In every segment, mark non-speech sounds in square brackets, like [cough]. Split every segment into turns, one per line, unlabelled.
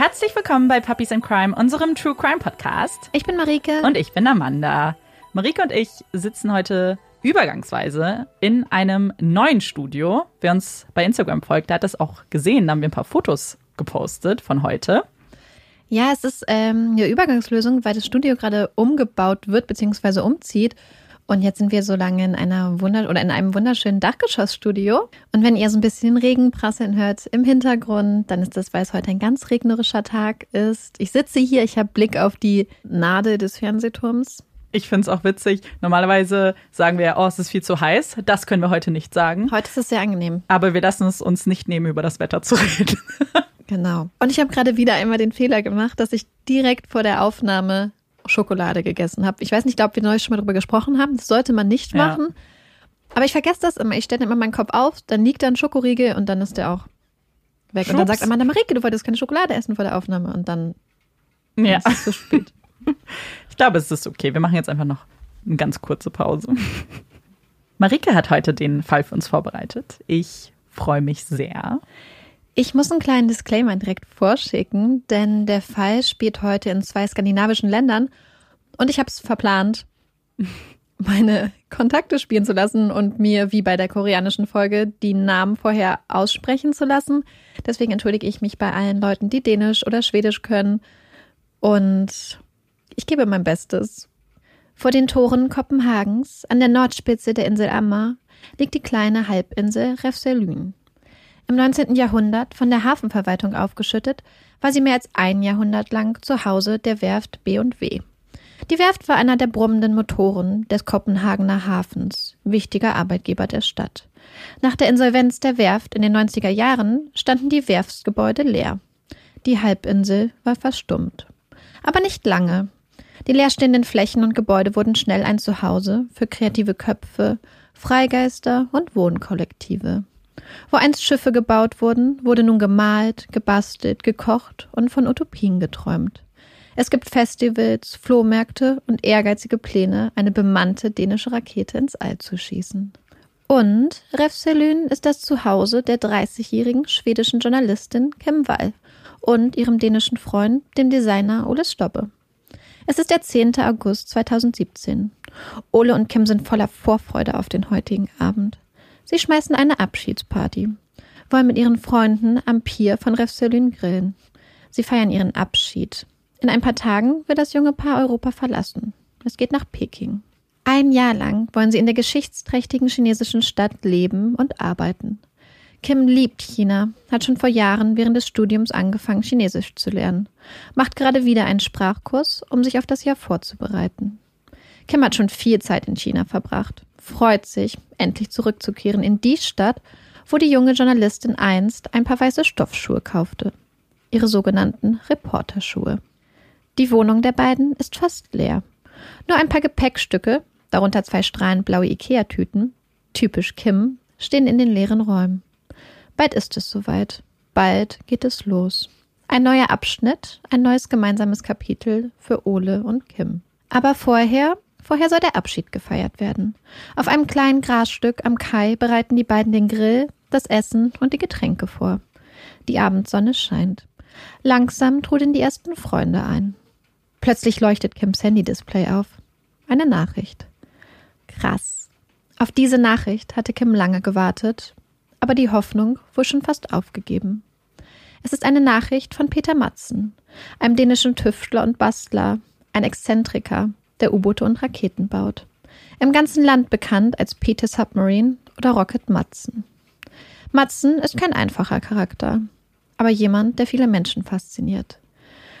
Herzlich willkommen bei Puppies in Crime, unserem True Crime Podcast.
Ich bin Marike.
Und ich bin Amanda. Marike und ich sitzen heute übergangsweise in einem neuen Studio. Wer uns bei Instagram folgt, der hat das auch gesehen. Da haben wir ein paar Fotos gepostet von heute.
Ja, es ist ähm, eine Übergangslösung, weil das Studio gerade umgebaut wird bzw. umzieht. Und jetzt sind wir so lange in einer Wunder oder in einem wunderschönen Dachgeschossstudio. Und wenn ihr so ein bisschen Regen prasseln hört im Hintergrund, dann ist das, weil es heute ein ganz regnerischer Tag ist. Ich sitze hier, ich habe Blick auf die Nadel des Fernsehturms.
Ich finde es auch witzig. Normalerweise sagen wir, oh, es ist viel zu heiß. Das können wir heute nicht sagen.
Heute ist es sehr angenehm.
Aber wir lassen es uns nicht nehmen, über das Wetter zu reden. [laughs]
genau. Und ich habe gerade wieder einmal den Fehler gemacht, dass ich direkt vor der Aufnahme Schokolade gegessen habe. Ich weiß nicht, ob wir neulich schon mal darüber gesprochen haben. Das sollte man nicht machen. Ja. Aber ich vergesse das immer. Ich stelle immer meinen Kopf auf, dann liegt da ein Schokoriegel und dann ist der auch weg. Schubs. Und dann sagt Amanda Marike, du wolltest keine Schokolade essen vor der Aufnahme. Und dann
ja. ist es zu spät. [laughs] ich glaube, es ist okay. Wir machen jetzt einfach noch eine ganz kurze Pause. Marike hat heute den Fall für uns vorbereitet. Ich freue mich sehr.
Ich muss einen kleinen Disclaimer direkt vorschicken, denn der Fall spielt heute in zwei skandinavischen Ländern und ich habe es verplant, [laughs] meine Kontakte spielen zu lassen und mir, wie bei der koreanischen Folge, die Namen vorher aussprechen zu lassen. Deswegen entschuldige ich mich bei allen Leuten, die Dänisch oder Schwedisch können. Und ich gebe mein Bestes. Vor den Toren Kopenhagens, an der Nordspitze der Insel Ammer, liegt die kleine Halbinsel Refselyn. Im 19. Jahrhundert von der Hafenverwaltung aufgeschüttet, war sie mehr als ein Jahrhundert lang zu Hause der Werft B&W. Die Werft war einer der brummenden Motoren des Kopenhagener Hafens, wichtiger Arbeitgeber der Stadt. Nach der Insolvenz der Werft in den 90er Jahren standen die Werftsgebäude leer. Die Halbinsel war verstummt. Aber nicht lange. Die leerstehenden Flächen und Gebäude wurden schnell ein Zuhause für kreative Köpfe, Freigeister und Wohnkollektive. Wo einst Schiffe gebaut wurden, wurde nun gemalt, gebastelt, gekocht und von Utopien geträumt. Es gibt Festivals, Flohmärkte und ehrgeizige Pläne, eine bemannte dänische Rakete ins All zu schießen. Und Refselyn ist das Zuhause der 30-jährigen schwedischen Journalistin Kim Wall und ihrem dänischen Freund, dem Designer Ole Stobbe. Es ist der 10. August 2017. Ole und Kim sind voller Vorfreude auf den heutigen Abend. Sie schmeißen eine Abschiedsparty, wollen mit ihren Freunden am Pier von Refselin grillen. Sie feiern ihren Abschied. In ein paar Tagen wird das junge Paar Europa verlassen. Es geht nach Peking. Ein Jahr lang wollen sie in der geschichtsträchtigen chinesischen Stadt leben und arbeiten. Kim liebt China, hat schon vor Jahren während des Studiums angefangen, Chinesisch zu lernen, macht gerade wieder einen Sprachkurs, um sich auf das Jahr vorzubereiten. Kim hat schon viel Zeit in China verbracht freut sich, endlich zurückzukehren in die Stadt, wo die junge Journalistin einst ein paar weiße Stoffschuhe kaufte. Ihre sogenannten Reporterschuhe. Die Wohnung der beiden ist fast leer. Nur ein paar Gepäckstücke, darunter zwei strahlend blaue Ikea-Tüten, typisch Kim, stehen in den leeren Räumen. Bald ist es soweit. Bald geht es los. Ein neuer Abschnitt, ein neues gemeinsames Kapitel für Ole und Kim. Aber vorher Vorher soll der Abschied gefeiert werden. Auf einem kleinen Grasstück am Kai bereiten die beiden den Grill, das Essen und die Getränke vor. Die Abendsonne scheint. Langsam trudeln die ersten Freunde ein. Plötzlich leuchtet Kims Handy-Display auf. Eine Nachricht. Krass. Auf diese Nachricht hatte Kim lange gewartet, aber die Hoffnung wohl schon fast aufgegeben. Es ist eine Nachricht von Peter Matzen, einem dänischen Tüftler und Bastler, ein Exzentriker, der U-Boote und Raketen baut. Im ganzen Land bekannt als Peter Submarine oder Rocket Matzen. Matzen ist kein einfacher Charakter, aber jemand, der viele Menschen fasziniert.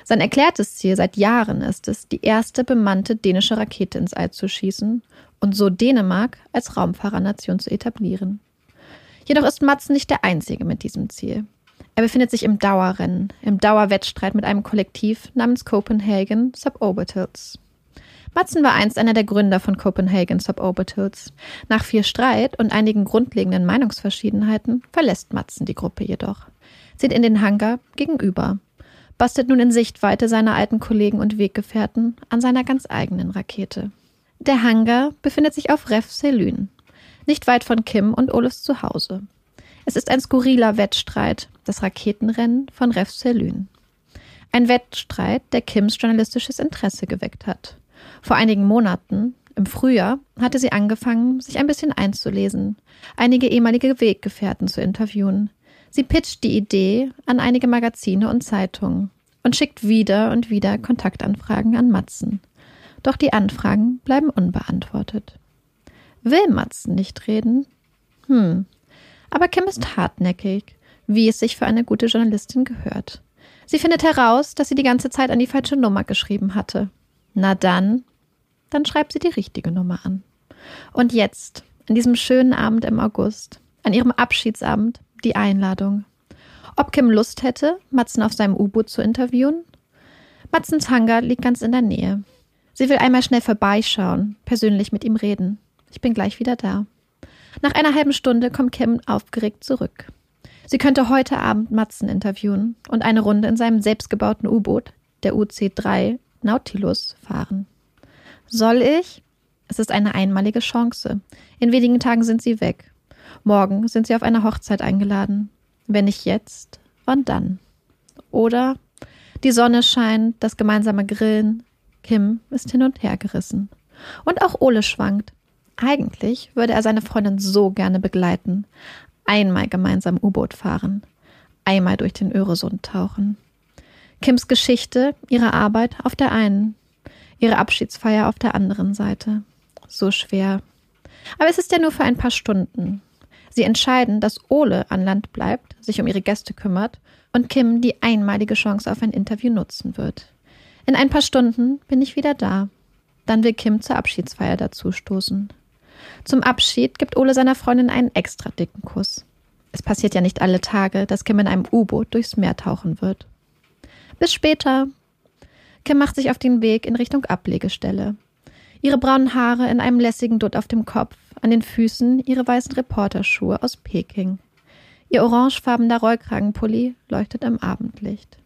Sein erklärtes Ziel seit Jahren ist es, die erste bemannte dänische Rakete ins All zu schießen und so Dänemark als Raumfahrernation zu etablieren. Jedoch ist Matzen nicht der Einzige mit diesem Ziel. Er befindet sich im Dauerrennen, im Dauerwettstreit mit einem Kollektiv namens Copenhagen Suborbitals. Matzen war einst einer der Gründer von Copenhagen Suborbitals. Nach viel Streit und einigen grundlegenden Meinungsverschiedenheiten verlässt Matzen die Gruppe jedoch, zieht in den Hangar gegenüber, bastelt nun in Sichtweite seiner alten Kollegen und Weggefährten an seiner ganz eigenen Rakete. Der Hangar befindet sich auf Ref Selyn, nicht weit von Kim und Oles Zuhause. Es ist ein skurriler Wettstreit, das Raketenrennen von Ref Selyn. Ein Wettstreit, der Kims journalistisches Interesse geweckt hat. Vor einigen Monaten, im Frühjahr, hatte sie angefangen, sich ein bisschen einzulesen, einige ehemalige Weggefährten zu interviewen. Sie pitcht die Idee an einige Magazine und Zeitungen und schickt wieder und wieder Kontaktanfragen an Matzen. Doch die Anfragen bleiben unbeantwortet. Will Matzen nicht reden? Hm. Aber Kim ist hartnäckig, wie es sich für eine gute Journalistin gehört. Sie findet heraus, dass sie die ganze Zeit an die falsche Nummer geschrieben hatte. Na dann, dann schreibt sie die richtige Nummer an. Und jetzt, an diesem schönen Abend im August, an ihrem Abschiedsabend, die Einladung. Ob Kim Lust hätte, Matzen auf seinem U-Boot zu interviewen? Matzens Hangar liegt ganz in der Nähe. Sie will einmal schnell vorbeischauen, persönlich mit ihm reden. Ich bin gleich wieder da. Nach einer halben Stunde kommt Kim aufgeregt zurück. Sie könnte heute Abend Matzen interviewen und eine Runde in seinem selbstgebauten U-Boot, der UC-3 Nautilus, fahren. Soll ich? Es ist eine einmalige Chance. In wenigen Tagen sind sie weg. Morgen sind sie auf einer Hochzeit eingeladen. Wenn nicht jetzt, wann dann? Oder die Sonne scheint, das gemeinsame Grillen. Kim ist hin und her gerissen. Und auch Ole schwankt. Eigentlich würde er seine Freundin so gerne begleiten. Einmal gemeinsam U-Boot fahren. Einmal durch den Öresund tauchen. Kims Geschichte, ihre Arbeit auf der einen, ihre Abschiedsfeier auf der anderen Seite. So schwer. Aber es ist ja nur für ein paar Stunden. Sie entscheiden, dass Ole an Land bleibt, sich um ihre Gäste kümmert und Kim die einmalige Chance auf ein Interview nutzen wird. In ein paar Stunden bin ich wieder da. Dann will Kim zur Abschiedsfeier dazustoßen. Zum Abschied gibt Ole seiner Freundin einen extra dicken Kuss. Es passiert ja nicht alle Tage, dass Kim in einem U-Boot durchs Meer tauchen wird. Bis später. Kim macht sich auf den Weg in Richtung Ablegestelle. Ihre braunen Haare in einem lässigen Dutt auf dem Kopf, an den Füßen ihre weißen Reporterschuhe aus Peking. Ihr orangefarbener Rollkragenpulli leuchtet im Abendlicht.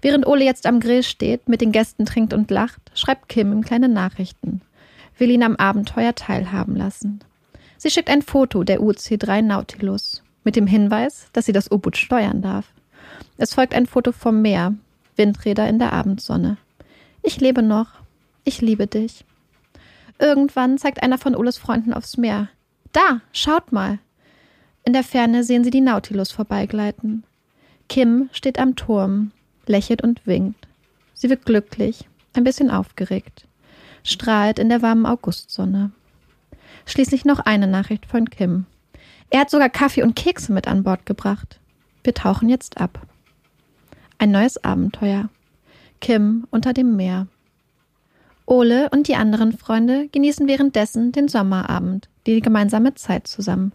Während Ole jetzt am Grill steht, mit den Gästen trinkt und lacht, schreibt Kim ihm kleine Nachrichten will ihn am Abenteuer teilhaben lassen. Sie schickt ein Foto der UC-3 Nautilus mit dem Hinweis, dass sie das U-Boot steuern darf. Es folgt ein Foto vom Meer, Windräder in der Abendsonne. Ich lebe noch. Ich liebe dich. Irgendwann zeigt einer von Oles Freunden aufs Meer. Da, schaut mal. In der Ferne sehen sie die Nautilus vorbeigleiten. Kim steht am Turm, lächelt und winkt. Sie wird glücklich, ein bisschen aufgeregt strahlt in der warmen Augustsonne. Schließlich noch eine Nachricht von Kim. Er hat sogar Kaffee und Kekse mit an Bord gebracht. Wir tauchen jetzt ab. Ein neues Abenteuer. Kim unter dem Meer. Ole und die anderen Freunde genießen währenddessen den Sommerabend, die gemeinsame Zeit zusammen.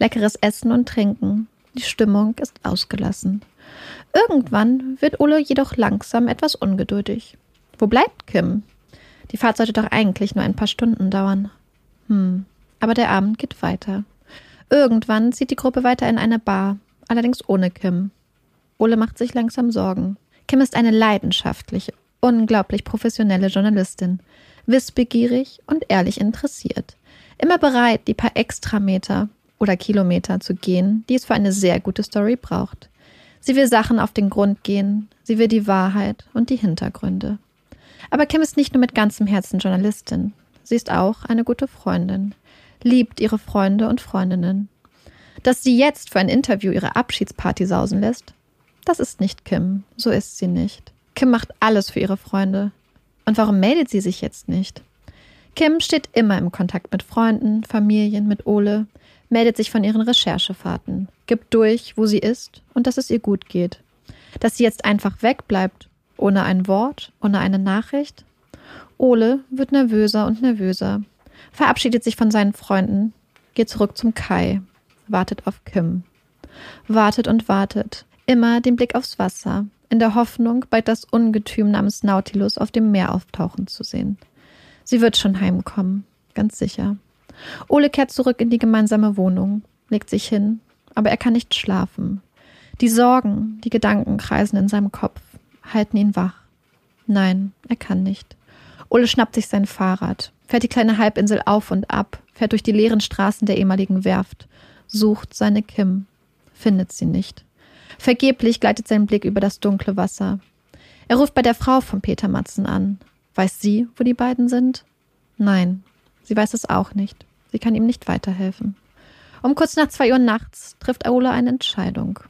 Leckeres Essen und Trinken. Die Stimmung ist ausgelassen. Irgendwann wird Ole jedoch langsam etwas ungeduldig. Wo bleibt Kim? Die Fahrt sollte doch eigentlich nur ein paar Stunden dauern. Hm, aber der Abend geht weiter. Irgendwann zieht die Gruppe weiter in eine Bar, allerdings ohne Kim. Ole macht sich langsam Sorgen. Kim ist eine leidenschaftliche, unglaublich professionelle Journalistin, wissbegierig und ehrlich interessiert. Immer bereit, die paar Extrameter oder Kilometer zu gehen, die es für eine sehr gute Story braucht. Sie will Sachen auf den Grund gehen, sie will die Wahrheit und die Hintergründe. Aber Kim ist nicht nur mit ganzem Herzen Journalistin. Sie ist auch eine gute Freundin, liebt ihre Freunde und Freundinnen. Dass sie jetzt für ein Interview ihre Abschiedsparty sausen lässt, das ist nicht Kim. So ist sie nicht. Kim macht alles für ihre Freunde. Und warum meldet sie sich jetzt nicht? Kim steht immer im Kontakt mit Freunden, Familien, mit Ole, meldet sich von ihren Recherchefahrten, gibt durch, wo sie ist und dass es ihr gut geht. Dass sie jetzt einfach wegbleibt ohne ein Wort, ohne eine Nachricht. Ole wird nervöser und nervöser, verabschiedet sich von seinen Freunden, geht zurück zum Kai, wartet auf Kim. Wartet und wartet, immer den Blick aufs Wasser, in der Hoffnung, bald das Ungetüm namens Nautilus auf dem Meer auftauchen zu sehen. Sie wird schon heimkommen, ganz sicher. Ole kehrt zurück in die gemeinsame Wohnung, legt sich hin, aber er kann nicht schlafen. Die Sorgen, die Gedanken kreisen in seinem Kopf halten ihn wach. Nein, er kann nicht. Ole schnappt sich sein Fahrrad, fährt die kleine Halbinsel auf und ab, fährt durch die leeren Straßen der ehemaligen Werft, sucht seine Kim, findet sie nicht. Vergeblich gleitet sein Blick über das dunkle Wasser. Er ruft bei der Frau von Peter Matzen an. Weiß sie, wo die beiden sind? Nein, sie weiß es auch nicht. Sie kann ihm nicht weiterhelfen. Um kurz nach zwei Uhr nachts trifft Aula eine Entscheidung.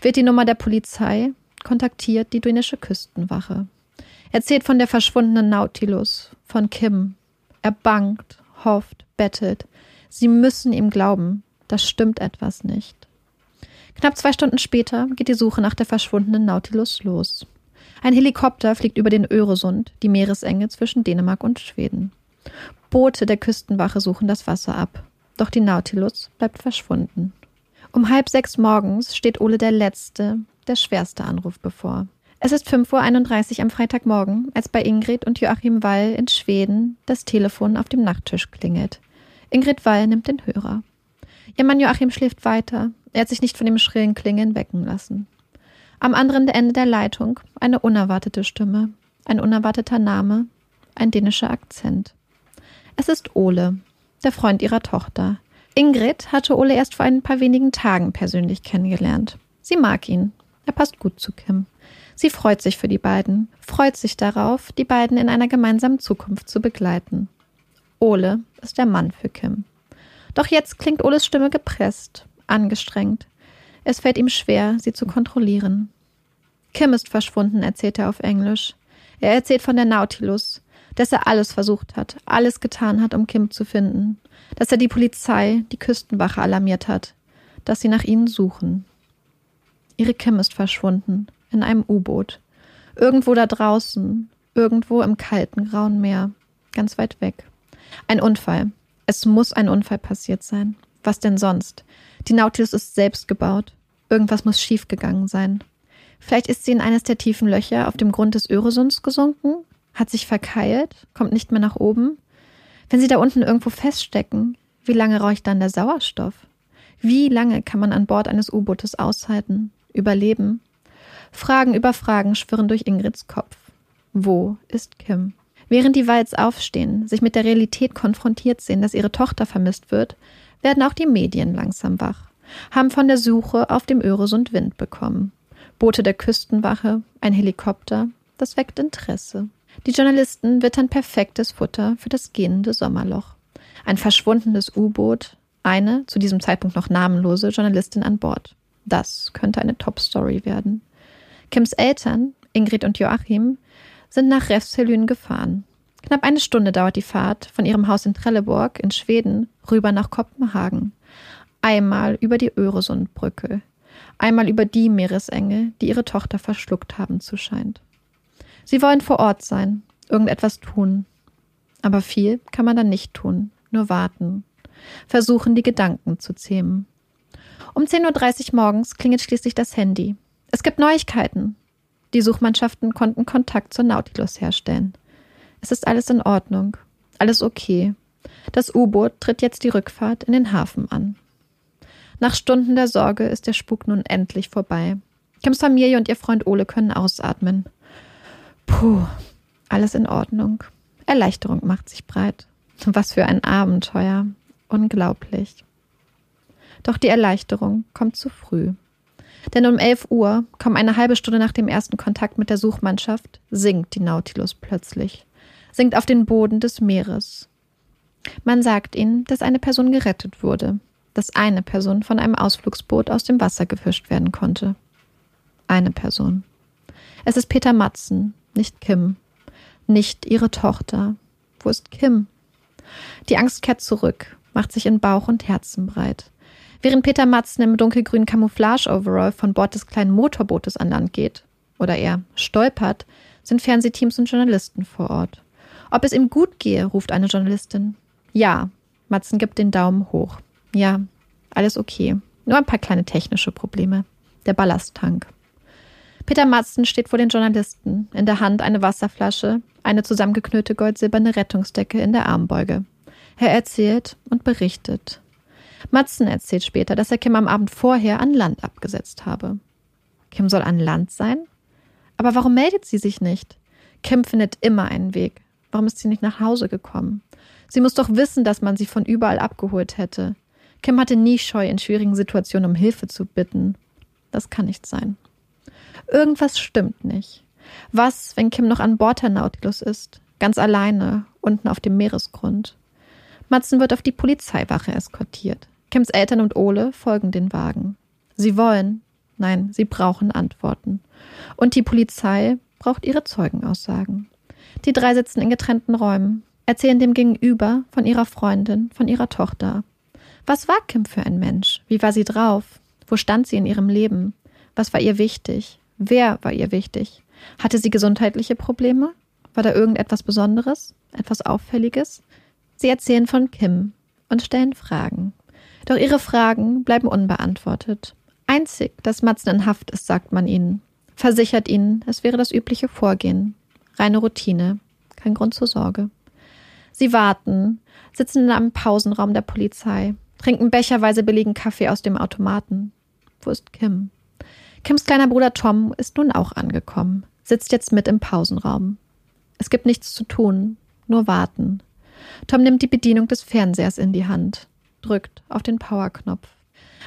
Wird die Nummer der Polizei, kontaktiert die dänische Küstenwache. Erzählt von der verschwundenen Nautilus, von Kim. Er bangt, hofft, bettelt. Sie müssen ihm glauben, das stimmt etwas nicht. Knapp zwei Stunden später geht die Suche nach der verschwundenen Nautilus los. Ein Helikopter fliegt über den Öresund, die Meeresenge zwischen Dänemark und Schweden. Boote der Küstenwache suchen das Wasser ab. Doch die Nautilus bleibt verschwunden. Um halb sechs morgens steht Ole der letzte, der schwerste Anruf bevor. Es ist 5.31 Uhr am Freitagmorgen, als bei Ingrid und Joachim Wall in Schweden das Telefon auf dem Nachttisch klingelt. Ingrid Wall nimmt den Hörer. Ihr Mann Joachim schläft weiter. Er hat sich nicht von dem schrillen Klingen wecken lassen. Am anderen Ende der Leitung eine unerwartete Stimme, ein unerwarteter Name, ein dänischer Akzent. Es ist Ole, der Freund ihrer Tochter. Ingrid hatte Ole erst vor ein paar wenigen Tagen persönlich kennengelernt. Sie mag ihn. Er passt gut zu Kim. Sie freut sich für die beiden, freut sich darauf, die beiden in einer gemeinsamen Zukunft zu begleiten. Ole ist der Mann für Kim. Doch jetzt klingt Oles Stimme gepresst, angestrengt. Es fällt ihm schwer, sie zu kontrollieren. Kim ist verschwunden, erzählt er auf Englisch. Er erzählt von der Nautilus, dass er alles versucht hat, alles getan hat, um Kim zu finden, dass er die Polizei, die Küstenwache alarmiert hat, dass sie nach ihnen suchen. Ihre Kim ist verschwunden, in einem U-Boot. Irgendwo da draußen, irgendwo im kalten, grauen Meer, ganz weit weg. Ein Unfall. Es muss ein Unfall passiert sein. Was denn sonst? Die Nautilus ist selbst gebaut. Irgendwas muss schiefgegangen sein. Vielleicht ist sie in eines der tiefen Löcher auf dem Grund des Öresunds gesunken, hat sich verkeilt, kommt nicht mehr nach oben. Wenn sie da unten irgendwo feststecken, wie lange raucht dann der Sauerstoff? Wie lange kann man an Bord eines U-Bootes aushalten, überleben? Fragen über Fragen schwirren durch Ingrids Kopf. Wo ist Kim? Während die Walds aufstehen, sich mit der Realität konfrontiert sehen, dass ihre Tochter vermisst wird, werden auch die Medien langsam wach, haben von der Suche auf dem Öresund Wind bekommen. Boote der Küstenwache, ein Helikopter, das weckt Interesse. Die Journalisten wittern perfektes Futter für das gehende Sommerloch. Ein verschwundenes U-Boot, eine, zu diesem Zeitpunkt noch namenlose Journalistin an Bord. Das könnte eine Top-Story werden. Kims Eltern, Ingrid und Joachim, sind nach Refshelyn gefahren. Knapp eine Stunde dauert die Fahrt von ihrem Haus in Trelleborg in Schweden rüber nach Kopenhagen. Einmal über die Öresundbrücke, einmal über die Meeresenge, die ihre Tochter verschluckt haben zu scheint. Sie wollen vor Ort sein, irgendetwas tun. Aber viel kann man dann nicht tun, nur warten, versuchen, die Gedanken zu zähmen. Um 10.30 Uhr morgens klingelt schließlich das Handy. Es gibt Neuigkeiten. Die Suchmannschaften konnten Kontakt zur Nautilus herstellen. Es ist alles in Ordnung. Alles okay. Das U-Boot tritt jetzt die Rückfahrt in den Hafen an. Nach Stunden der Sorge ist der Spuk nun endlich vorbei. Kims Familie und ihr Freund Ole können ausatmen. Puh, alles in Ordnung. Erleichterung macht sich breit. Was für ein Abenteuer. Unglaublich. Doch die Erleichterung kommt zu früh. Denn um 11 Uhr, kaum eine halbe Stunde nach dem ersten Kontakt mit der Suchmannschaft, sinkt die Nautilus plötzlich. Sinkt auf den Boden des Meeres. Man sagt ihnen, dass eine Person gerettet wurde, dass eine Person von einem Ausflugsboot aus dem Wasser gefischt werden konnte. Eine Person. Es ist Peter Matzen, nicht Kim. Nicht ihre Tochter. Wo ist Kim? Die Angst kehrt zurück, macht sich in Bauch und Herzen breit. Während Peter Matzen im dunkelgrünen Camouflage-Overall von Bord des kleinen Motorbootes an Land geht, oder er stolpert, sind Fernsehteams und Journalisten vor Ort. Ob es ihm gut gehe, ruft eine Journalistin. Ja, Matzen gibt den Daumen hoch. Ja, alles okay. Nur ein paar kleine technische Probleme. Der Ballasttank. Peter Matzen steht vor den Journalisten, in der Hand eine Wasserflasche, eine zusammengeknüllte goldsilberne Rettungsdecke in der Armbeuge. Er erzählt und berichtet, Matzen erzählt später, dass er Kim am Abend vorher an Land abgesetzt habe. Kim soll an Land sein? Aber warum meldet sie sich nicht? Kim findet immer einen Weg. Warum ist sie nicht nach Hause gekommen? Sie muss doch wissen, dass man sie von überall abgeholt hätte. Kim hatte nie Scheu, in schwierigen Situationen um Hilfe zu bitten. Das kann nicht sein. Irgendwas stimmt nicht. Was, wenn Kim noch an Bord der Nautilus ist, ganz alleine, unten auf dem Meeresgrund? Matzen wird auf die Polizeiwache eskortiert. Kims Eltern und Ole folgen den Wagen. Sie wollen, nein, sie brauchen Antworten. Und die Polizei braucht ihre Zeugenaussagen. Die drei sitzen in getrennten Räumen, erzählen dem Gegenüber von ihrer Freundin, von ihrer Tochter. Was war Kim für ein Mensch? Wie war sie drauf? Wo stand sie in ihrem Leben? Was war ihr wichtig? Wer war ihr wichtig? Hatte sie gesundheitliche Probleme? War da irgendetwas Besonderes? Etwas Auffälliges? Sie erzählen von Kim und stellen Fragen. Doch ihre Fragen bleiben unbeantwortet. Einzig, dass Matzen in Haft ist, sagt man ihnen. Versichert ihnen, es wäre das übliche Vorgehen. Reine Routine. Kein Grund zur Sorge. Sie warten, sitzen in einem Pausenraum der Polizei, trinken becherweise billigen Kaffee aus dem Automaten. Wo ist Kim? Kims kleiner Bruder Tom ist nun auch angekommen, sitzt jetzt mit im Pausenraum. Es gibt nichts zu tun, nur warten. Tom nimmt die Bedienung des Fernsehers in die Hand, drückt auf den Powerknopf.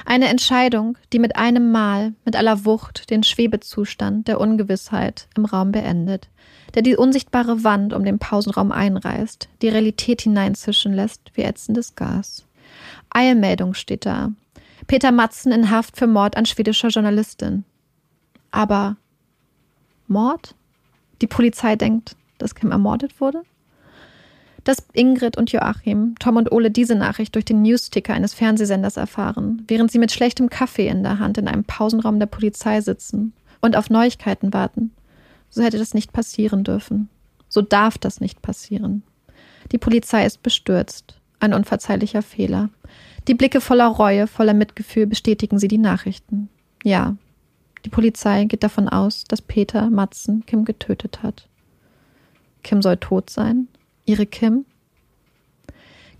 Eine Entscheidung, die mit einem Mal, mit aller Wucht, den Schwebezustand der Ungewissheit im Raum beendet, der die unsichtbare Wand um den Pausenraum einreißt, die Realität hineinzischen lässt wie ätzendes Gas. Eilmeldung steht da. Peter Matzen in Haft für Mord an schwedischer Journalistin. Aber Mord? Die Polizei denkt, dass Kim ermordet wurde? Dass Ingrid und Joachim, Tom und Ole diese Nachricht durch den Newsticker eines Fernsehsenders erfahren, während sie mit schlechtem Kaffee in der Hand in einem Pausenraum der Polizei sitzen und auf Neuigkeiten warten. So hätte das nicht passieren dürfen. So darf das nicht passieren. Die Polizei ist bestürzt. Ein unverzeihlicher Fehler. Die Blicke voller Reue, voller Mitgefühl bestätigen sie die Nachrichten. Ja, die Polizei geht davon aus, dass Peter Matzen Kim getötet hat. Kim soll tot sein? Ihre Kim?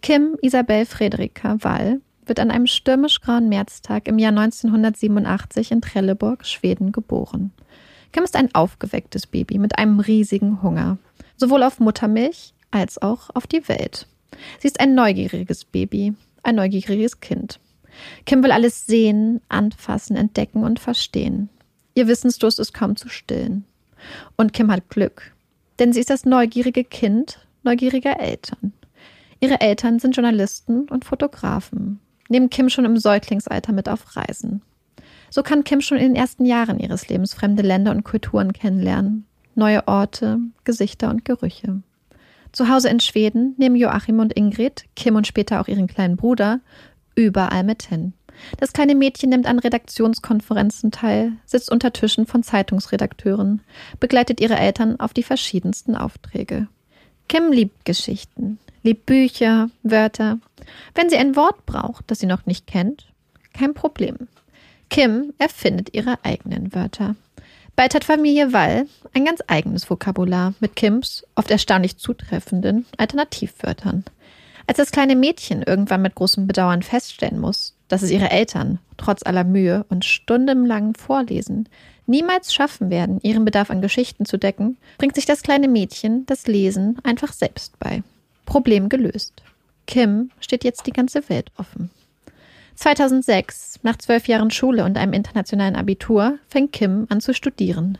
Kim Isabel Frederika Wall wird an einem stürmisch-grauen Märztag im Jahr 1987 in Trelleborg, Schweden, geboren. Kim ist ein aufgewecktes Baby mit einem riesigen Hunger, sowohl auf Muttermilch als auch auf die Welt. Sie ist ein neugieriges Baby, ein neugieriges Kind. Kim will alles sehen, anfassen, entdecken und verstehen. Ihr Wissensdurst ist kaum zu stillen. Und Kim hat Glück, denn sie ist das neugierige Kind neugieriger Eltern. Ihre Eltern sind Journalisten und Fotografen, nehmen Kim schon im Säuglingsalter mit auf Reisen. So kann Kim schon in den ersten Jahren ihres Lebens fremde Länder und Kulturen kennenlernen, neue Orte, Gesichter und Gerüche. Zu Hause in Schweden nehmen Joachim und Ingrid, Kim und später auch ihren kleinen Bruder, überall mit hin. Das kleine Mädchen nimmt an Redaktionskonferenzen teil, sitzt unter Tischen von Zeitungsredakteuren, begleitet ihre Eltern auf die verschiedensten Aufträge. Kim liebt Geschichten, liebt Bücher, Wörter. Wenn sie ein Wort braucht, das sie noch nicht kennt, kein Problem. Kim erfindet ihre eigenen Wörter. Bald hat Familie Wall ein ganz eigenes Vokabular mit Kims oft erstaunlich zutreffenden Alternativwörtern. Als das kleine Mädchen irgendwann mit großem Bedauern feststellen muss, dass es ihre Eltern, trotz aller Mühe und stundenlangen Vorlesen, niemals schaffen werden, ihren Bedarf an Geschichten zu decken, bringt sich das kleine Mädchen das Lesen einfach selbst bei. Problem gelöst. Kim steht jetzt die ganze Welt offen. 2006, nach zwölf Jahren Schule und einem internationalen Abitur, fängt Kim an zu studieren.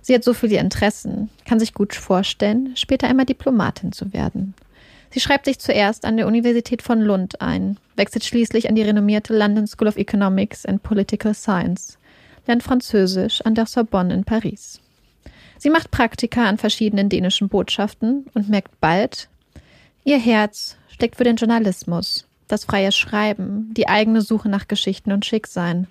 Sie hat so viele Interessen, kann sich gut vorstellen, später einmal Diplomatin zu werden. Sie schreibt sich zuerst an der Universität von Lund ein, wechselt schließlich an die renommierte London School of Economics and Political Science lernt Französisch an der Sorbonne in Paris. Sie macht Praktika an verschiedenen dänischen Botschaften und merkt bald, ihr Herz steckt für den Journalismus, das freie Schreiben, die eigene Suche nach Geschichten und Schicksalen.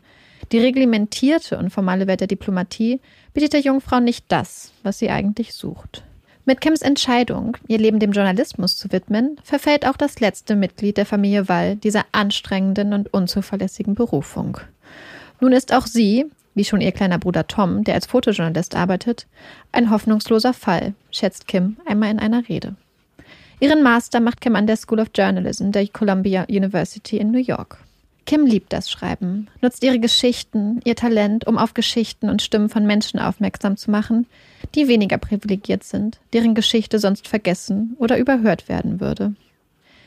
Die reglementierte und formale Welt der Diplomatie bietet der Jungfrau nicht das, was sie eigentlich sucht. Mit Kims Entscheidung, ihr Leben dem Journalismus zu widmen, verfällt auch das letzte Mitglied der Familie Wall dieser anstrengenden und unzuverlässigen Berufung. Nun ist auch sie, wie schon ihr kleiner Bruder Tom, der als Fotojournalist arbeitet, ein hoffnungsloser Fall, schätzt Kim einmal in einer Rede. Ihren Master macht Kim an der School of Journalism der Columbia University in New York. Kim liebt das Schreiben, nutzt ihre Geschichten, ihr Talent, um auf Geschichten und Stimmen von Menschen aufmerksam zu machen, die weniger privilegiert sind, deren Geschichte sonst vergessen oder überhört werden würde.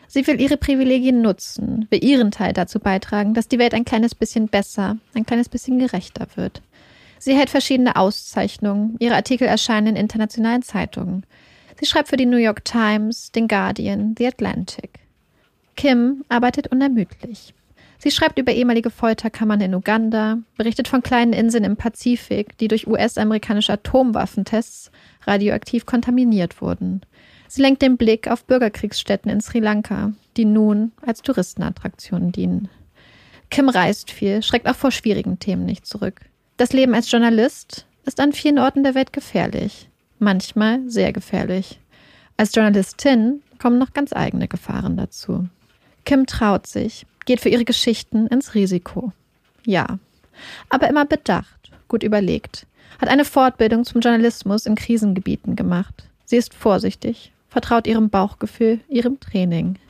Sie will ihre Privilegien nutzen, will ihren Teil dazu beitragen, dass die Welt ein kleines bisschen besser, ein kleines bisschen gerechter wird. Sie hält verschiedene Auszeichnungen. Ihre Artikel erscheinen in internationalen Zeitungen. Sie schreibt für die New York Times, den Guardian, The Atlantic. Kim arbeitet unermüdlich. Sie schreibt über ehemalige Folterkammern in Uganda, berichtet von kleinen Inseln im Pazifik, die durch US-amerikanische Atomwaffentests radioaktiv kontaminiert wurden. Sie lenkt den Blick auf Bürgerkriegsstätten in Sri Lanka, die nun als Touristenattraktionen dienen. Kim reist viel, schreckt auch vor schwierigen Themen nicht zurück. Das Leben als Journalist ist an vielen Orten der Welt gefährlich, manchmal sehr gefährlich. Als Journalistin kommen noch ganz eigene Gefahren dazu. Kim traut sich, geht für ihre Geschichten ins Risiko. Ja, aber immer bedacht, gut überlegt. Hat eine Fortbildung zum Journalismus in Krisengebieten gemacht. Sie ist vorsichtig, vertraut ihrem Bauchgefühl, ihrem Training.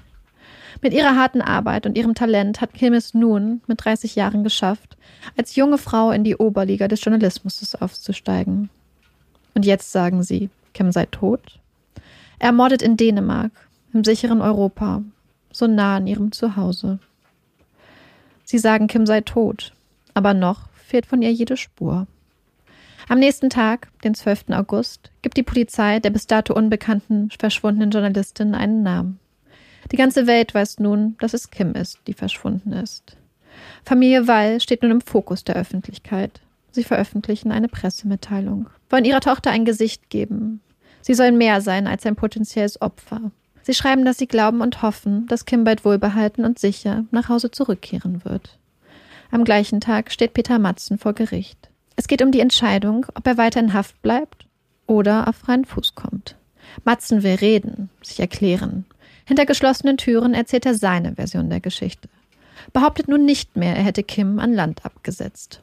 Mit ihrer harten Arbeit und ihrem Talent hat Kim es nun mit 30 Jahren geschafft, als junge Frau in die Oberliga des Journalismus aufzusteigen. Und jetzt sagen sie, Kim sei tot? Ermordet in Dänemark, im sicheren Europa, so nah an ihrem Zuhause. Sie sagen, Kim sei tot, aber noch fehlt von ihr jede Spur. Am nächsten Tag, den 12. August, gibt die Polizei der bis dato unbekannten verschwundenen Journalistin einen Namen. Die ganze Welt weiß nun, dass es Kim ist, die verschwunden ist. Familie Wall steht nun im Fokus der Öffentlichkeit. Sie veröffentlichen eine Pressemitteilung, wollen ihrer Tochter ein Gesicht geben. Sie sollen mehr sein als ein potenzielles Opfer. Sie schreiben, dass sie glauben und hoffen, dass Kim bald wohlbehalten und sicher nach Hause zurückkehren wird. Am gleichen Tag steht Peter Matzen vor Gericht. Es geht um die Entscheidung, ob er weiter in Haft bleibt oder auf freien Fuß kommt. Matzen will reden, sich erklären. Hinter geschlossenen Türen erzählt er seine Version der Geschichte. Behauptet nun nicht mehr, er hätte Kim an Land abgesetzt.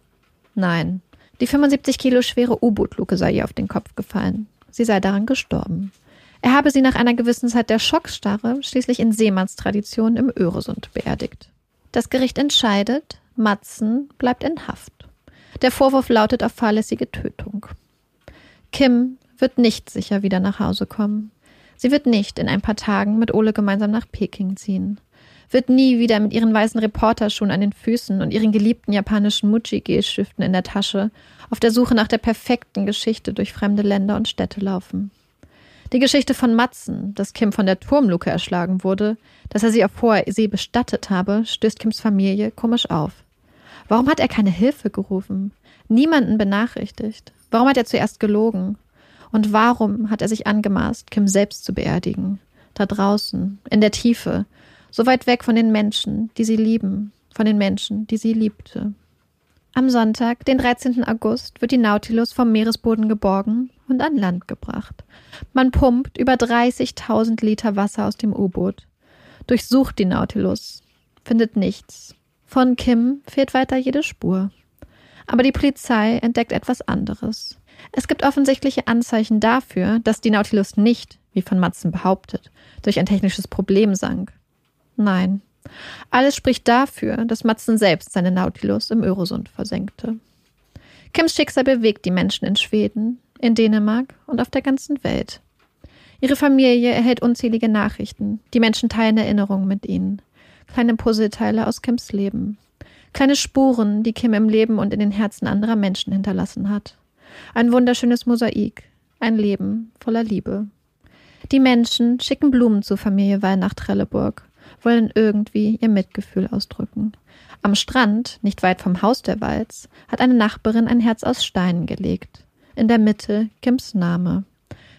Nein, die 75 Kilo schwere U-Boot-Luke sei ihr auf den Kopf gefallen. Sie sei daran gestorben. Er habe sie nach einer gewissen Zeit der Schockstarre schließlich in Seemannstradition im Öresund beerdigt. Das Gericht entscheidet, Matzen bleibt in Haft. Der Vorwurf lautet auf fahrlässige Tötung. Kim wird nicht sicher wieder nach Hause kommen. Sie wird nicht in ein paar Tagen mit Ole gemeinsam nach Peking ziehen. Wird nie wieder mit ihren weißen Reporterschuhen an den Füßen und ihren geliebten japanischen Muji-Gelstiften in der Tasche auf der Suche nach der perfekten Geschichte durch fremde Länder und Städte laufen. Die Geschichte von Matzen, dass Kim von der Turmluke erschlagen wurde, dass er sie auf hoher See bestattet habe, stößt Kims Familie komisch auf. Warum hat er keine Hilfe gerufen? Niemanden benachrichtigt? Warum hat er zuerst gelogen? Und warum hat er sich angemaßt, Kim selbst zu beerdigen? Da draußen, in der Tiefe, so weit weg von den Menschen, die sie lieben, von den Menschen, die sie liebte. Am Sonntag, den 13. August, wird die Nautilus vom Meeresboden geborgen und an Land gebracht. Man pumpt über 30.000 Liter Wasser aus dem U-Boot, durchsucht die Nautilus, findet nichts. Von Kim fehlt weiter jede Spur. Aber die Polizei entdeckt etwas anderes. Es gibt offensichtliche Anzeichen dafür, dass die Nautilus nicht, wie von Matzen behauptet, durch ein technisches Problem sank. Nein, alles spricht dafür, dass Matzen selbst seine Nautilus im Öresund versenkte. Kims Schicksal bewegt die Menschen in Schweden, in Dänemark und auf der ganzen Welt. Ihre Familie erhält unzählige Nachrichten. Die Menschen teilen Erinnerungen mit ihnen. Kleine Puzzleteile aus Kims Leben. Kleine Spuren, die Kim im Leben und in den Herzen anderer Menschen hinterlassen hat. Ein wunderschönes Mosaik. Ein Leben voller Liebe. Die Menschen schicken Blumen zur Familie Weil nach Trelleburg, wollen irgendwie ihr Mitgefühl ausdrücken. Am Strand, nicht weit vom Haus der Walz, hat eine Nachbarin ein Herz aus Steinen gelegt in der Mitte Kims Name.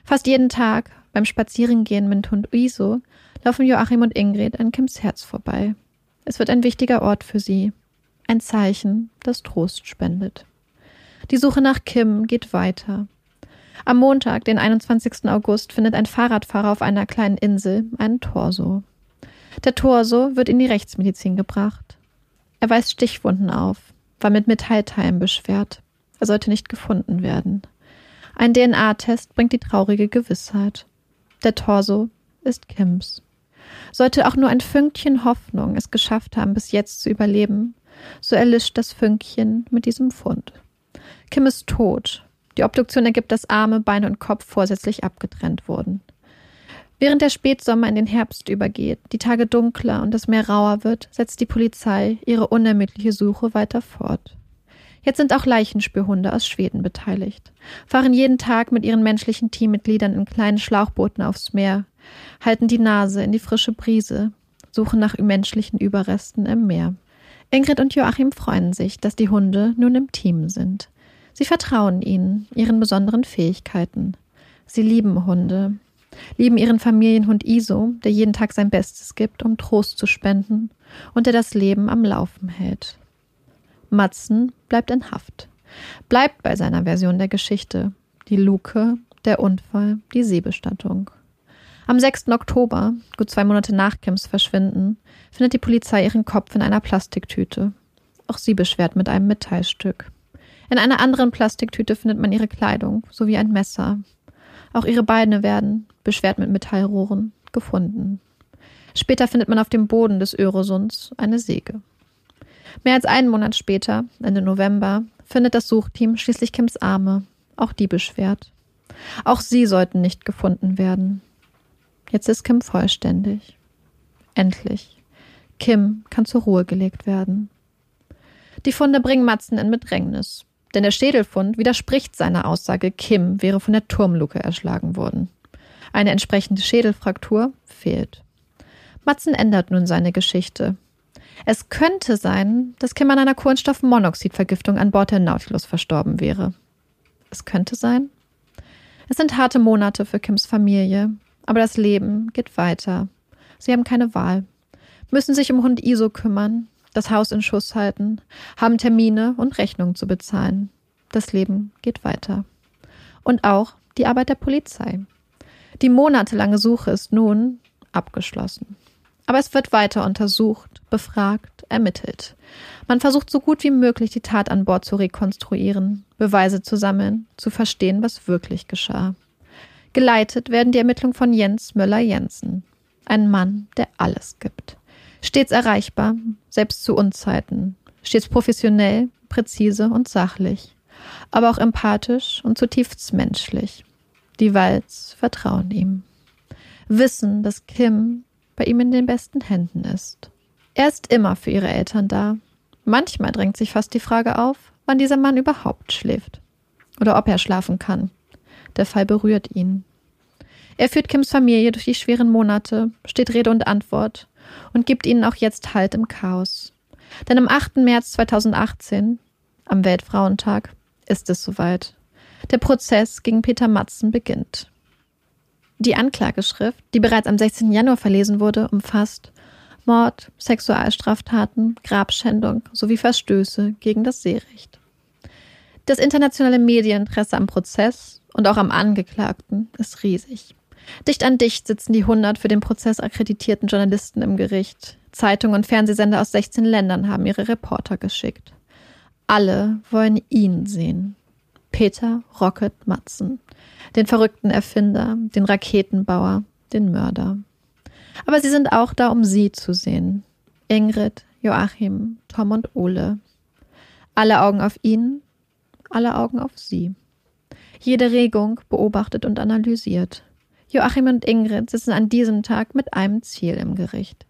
Fast jeden Tag beim Spazierengehen mit Hund Iso laufen Joachim und Ingrid an Kims Herz vorbei. Es wird ein wichtiger Ort für sie. Ein Zeichen, das Trost spendet. Die Suche nach Kim geht weiter. Am Montag, den 21. August, findet ein Fahrradfahrer auf einer kleinen Insel einen Torso. Der Torso wird in die Rechtsmedizin gebracht. Er weist Stichwunden auf, war mit Metallteilen beschwert. Er sollte nicht gefunden werden. Ein DNA-Test bringt die traurige Gewissheit. Der Torso ist Kims. Sollte auch nur ein Fünkchen Hoffnung es geschafft haben, bis jetzt zu überleben, so erlischt das Fünkchen mit diesem Fund. Kim ist tot. Die Obduktion ergibt, dass Arme, Beine und Kopf vorsätzlich abgetrennt wurden. Während der Spätsommer in den Herbst übergeht, die Tage dunkler und das Meer rauer wird, setzt die Polizei ihre unermüdliche Suche weiter fort. Jetzt sind auch Leichenspürhunde aus Schweden beteiligt, fahren jeden Tag mit ihren menschlichen Teammitgliedern in kleinen Schlauchbooten aufs Meer, halten die Nase in die frische Brise, suchen nach menschlichen Überresten im Meer. Ingrid und Joachim freuen sich, dass die Hunde nun im Team sind. Sie vertrauen ihnen, ihren besonderen Fähigkeiten. Sie lieben Hunde, lieben ihren Familienhund Iso, der jeden Tag sein Bestes gibt, um Trost zu spenden und der das Leben am Laufen hält. Matzen bleibt in Haft, bleibt bei seiner Version der Geschichte. Die Luke, der Unfall, die Seebestattung. Am 6. Oktober, gut zwei Monate nach Kims Verschwinden, findet die Polizei ihren Kopf in einer Plastiktüte. Auch sie beschwert mit einem Metallstück. In einer anderen Plastiktüte findet man ihre Kleidung sowie ein Messer. Auch ihre Beine werden, beschwert mit Metallrohren, gefunden. Später findet man auf dem Boden des Öresunds eine Säge. Mehr als einen Monat später, Ende November, findet das Suchteam schließlich Kims Arme, auch die beschwert. Auch sie sollten nicht gefunden werden. Jetzt ist Kim vollständig. Endlich. Kim kann zur Ruhe gelegt werden. Die Funde bringen Matzen in Bedrängnis, denn der Schädelfund widerspricht seiner Aussage, Kim wäre von der Turmluke erschlagen worden. Eine entsprechende Schädelfraktur fehlt. Matzen ändert nun seine Geschichte. Es könnte sein, dass Kim an einer Kohlenstoffmonoxidvergiftung an Bord der Nautilus verstorben wäre. Es könnte sein. Es sind harte Monate für Kims Familie, aber das Leben geht weiter. Sie haben keine Wahl, müssen sich um Hund Iso kümmern, das Haus in Schuss halten, haben Termine und Rechnungen zu bezahlen. Das Leben geht weiter. Und auch die Arbeit der Polizei. Die monatelange Suche ist nun abgeschlossen. Aber es wird weiter untersucht, befragt, ermittelt. Man versucht so gut wie möglich die Tat an Bord zu rekonstruieren, Beweise zu sammeln, zu verstehen, was wirklich geschah. Geleitet werden die Ermittlungen von Jens Möller-Jensen, ein Mann, der alles gibt. Stets erreichbar, selbst zu Unzeiten, stets professionell, präzise und sachlich, aber auch empathisch und zutiefst menschlich. Die Walz vertrauen ihm. Wissen, dass Kim bei ihm in den besten Händen ist. Er ist immer für ihre Eltern da. Manchmal drängt sich fast die Frage auf, wann dieser Mann überhaupt schläft. Oder ob er schlafen kann. Der Fall berührt ihn. Er führt Kims Familie durch die schweren Monate, steht Rede und Antwort und gibt ihnen auch jetzt Halt im Chaos. Denn am 8. März 2018, am Weltfrauentag, ist es soweit. Der Prozess gegen Peter Matzen beginnt. Die Anklageschrift, die bereits am 16. Januar verlesen wurde, umfasst Mord, Sexualstraftaten, Grabschändung sowie Verstöße gegen das Seerecht. Das internationale Medieninteresse am Prozess und auch am Angeklagten ist riesig. Dicht an dicht sitzen die 100 für den Prozess akkreditierten Journalisten im Gericht. Zeitungen und Fernsehsender aus 16 Ländern haben ihre Reporter geschickt. Alle wollen ihn sehen. Peter Rocket Matzen, den verrückten Erfinder, den Raketenbauer, den Mörder. Aber sie sind auch da, um sie zu sehen. Ingrid, Joachim, Tom und Ole. Alle Augen auf ihn, alle Augen auf sie. Jede Regung beobachtet und analysiert. Joachim und Ingrid sitzen an diesem Tag mit einem Ziel im Gericht.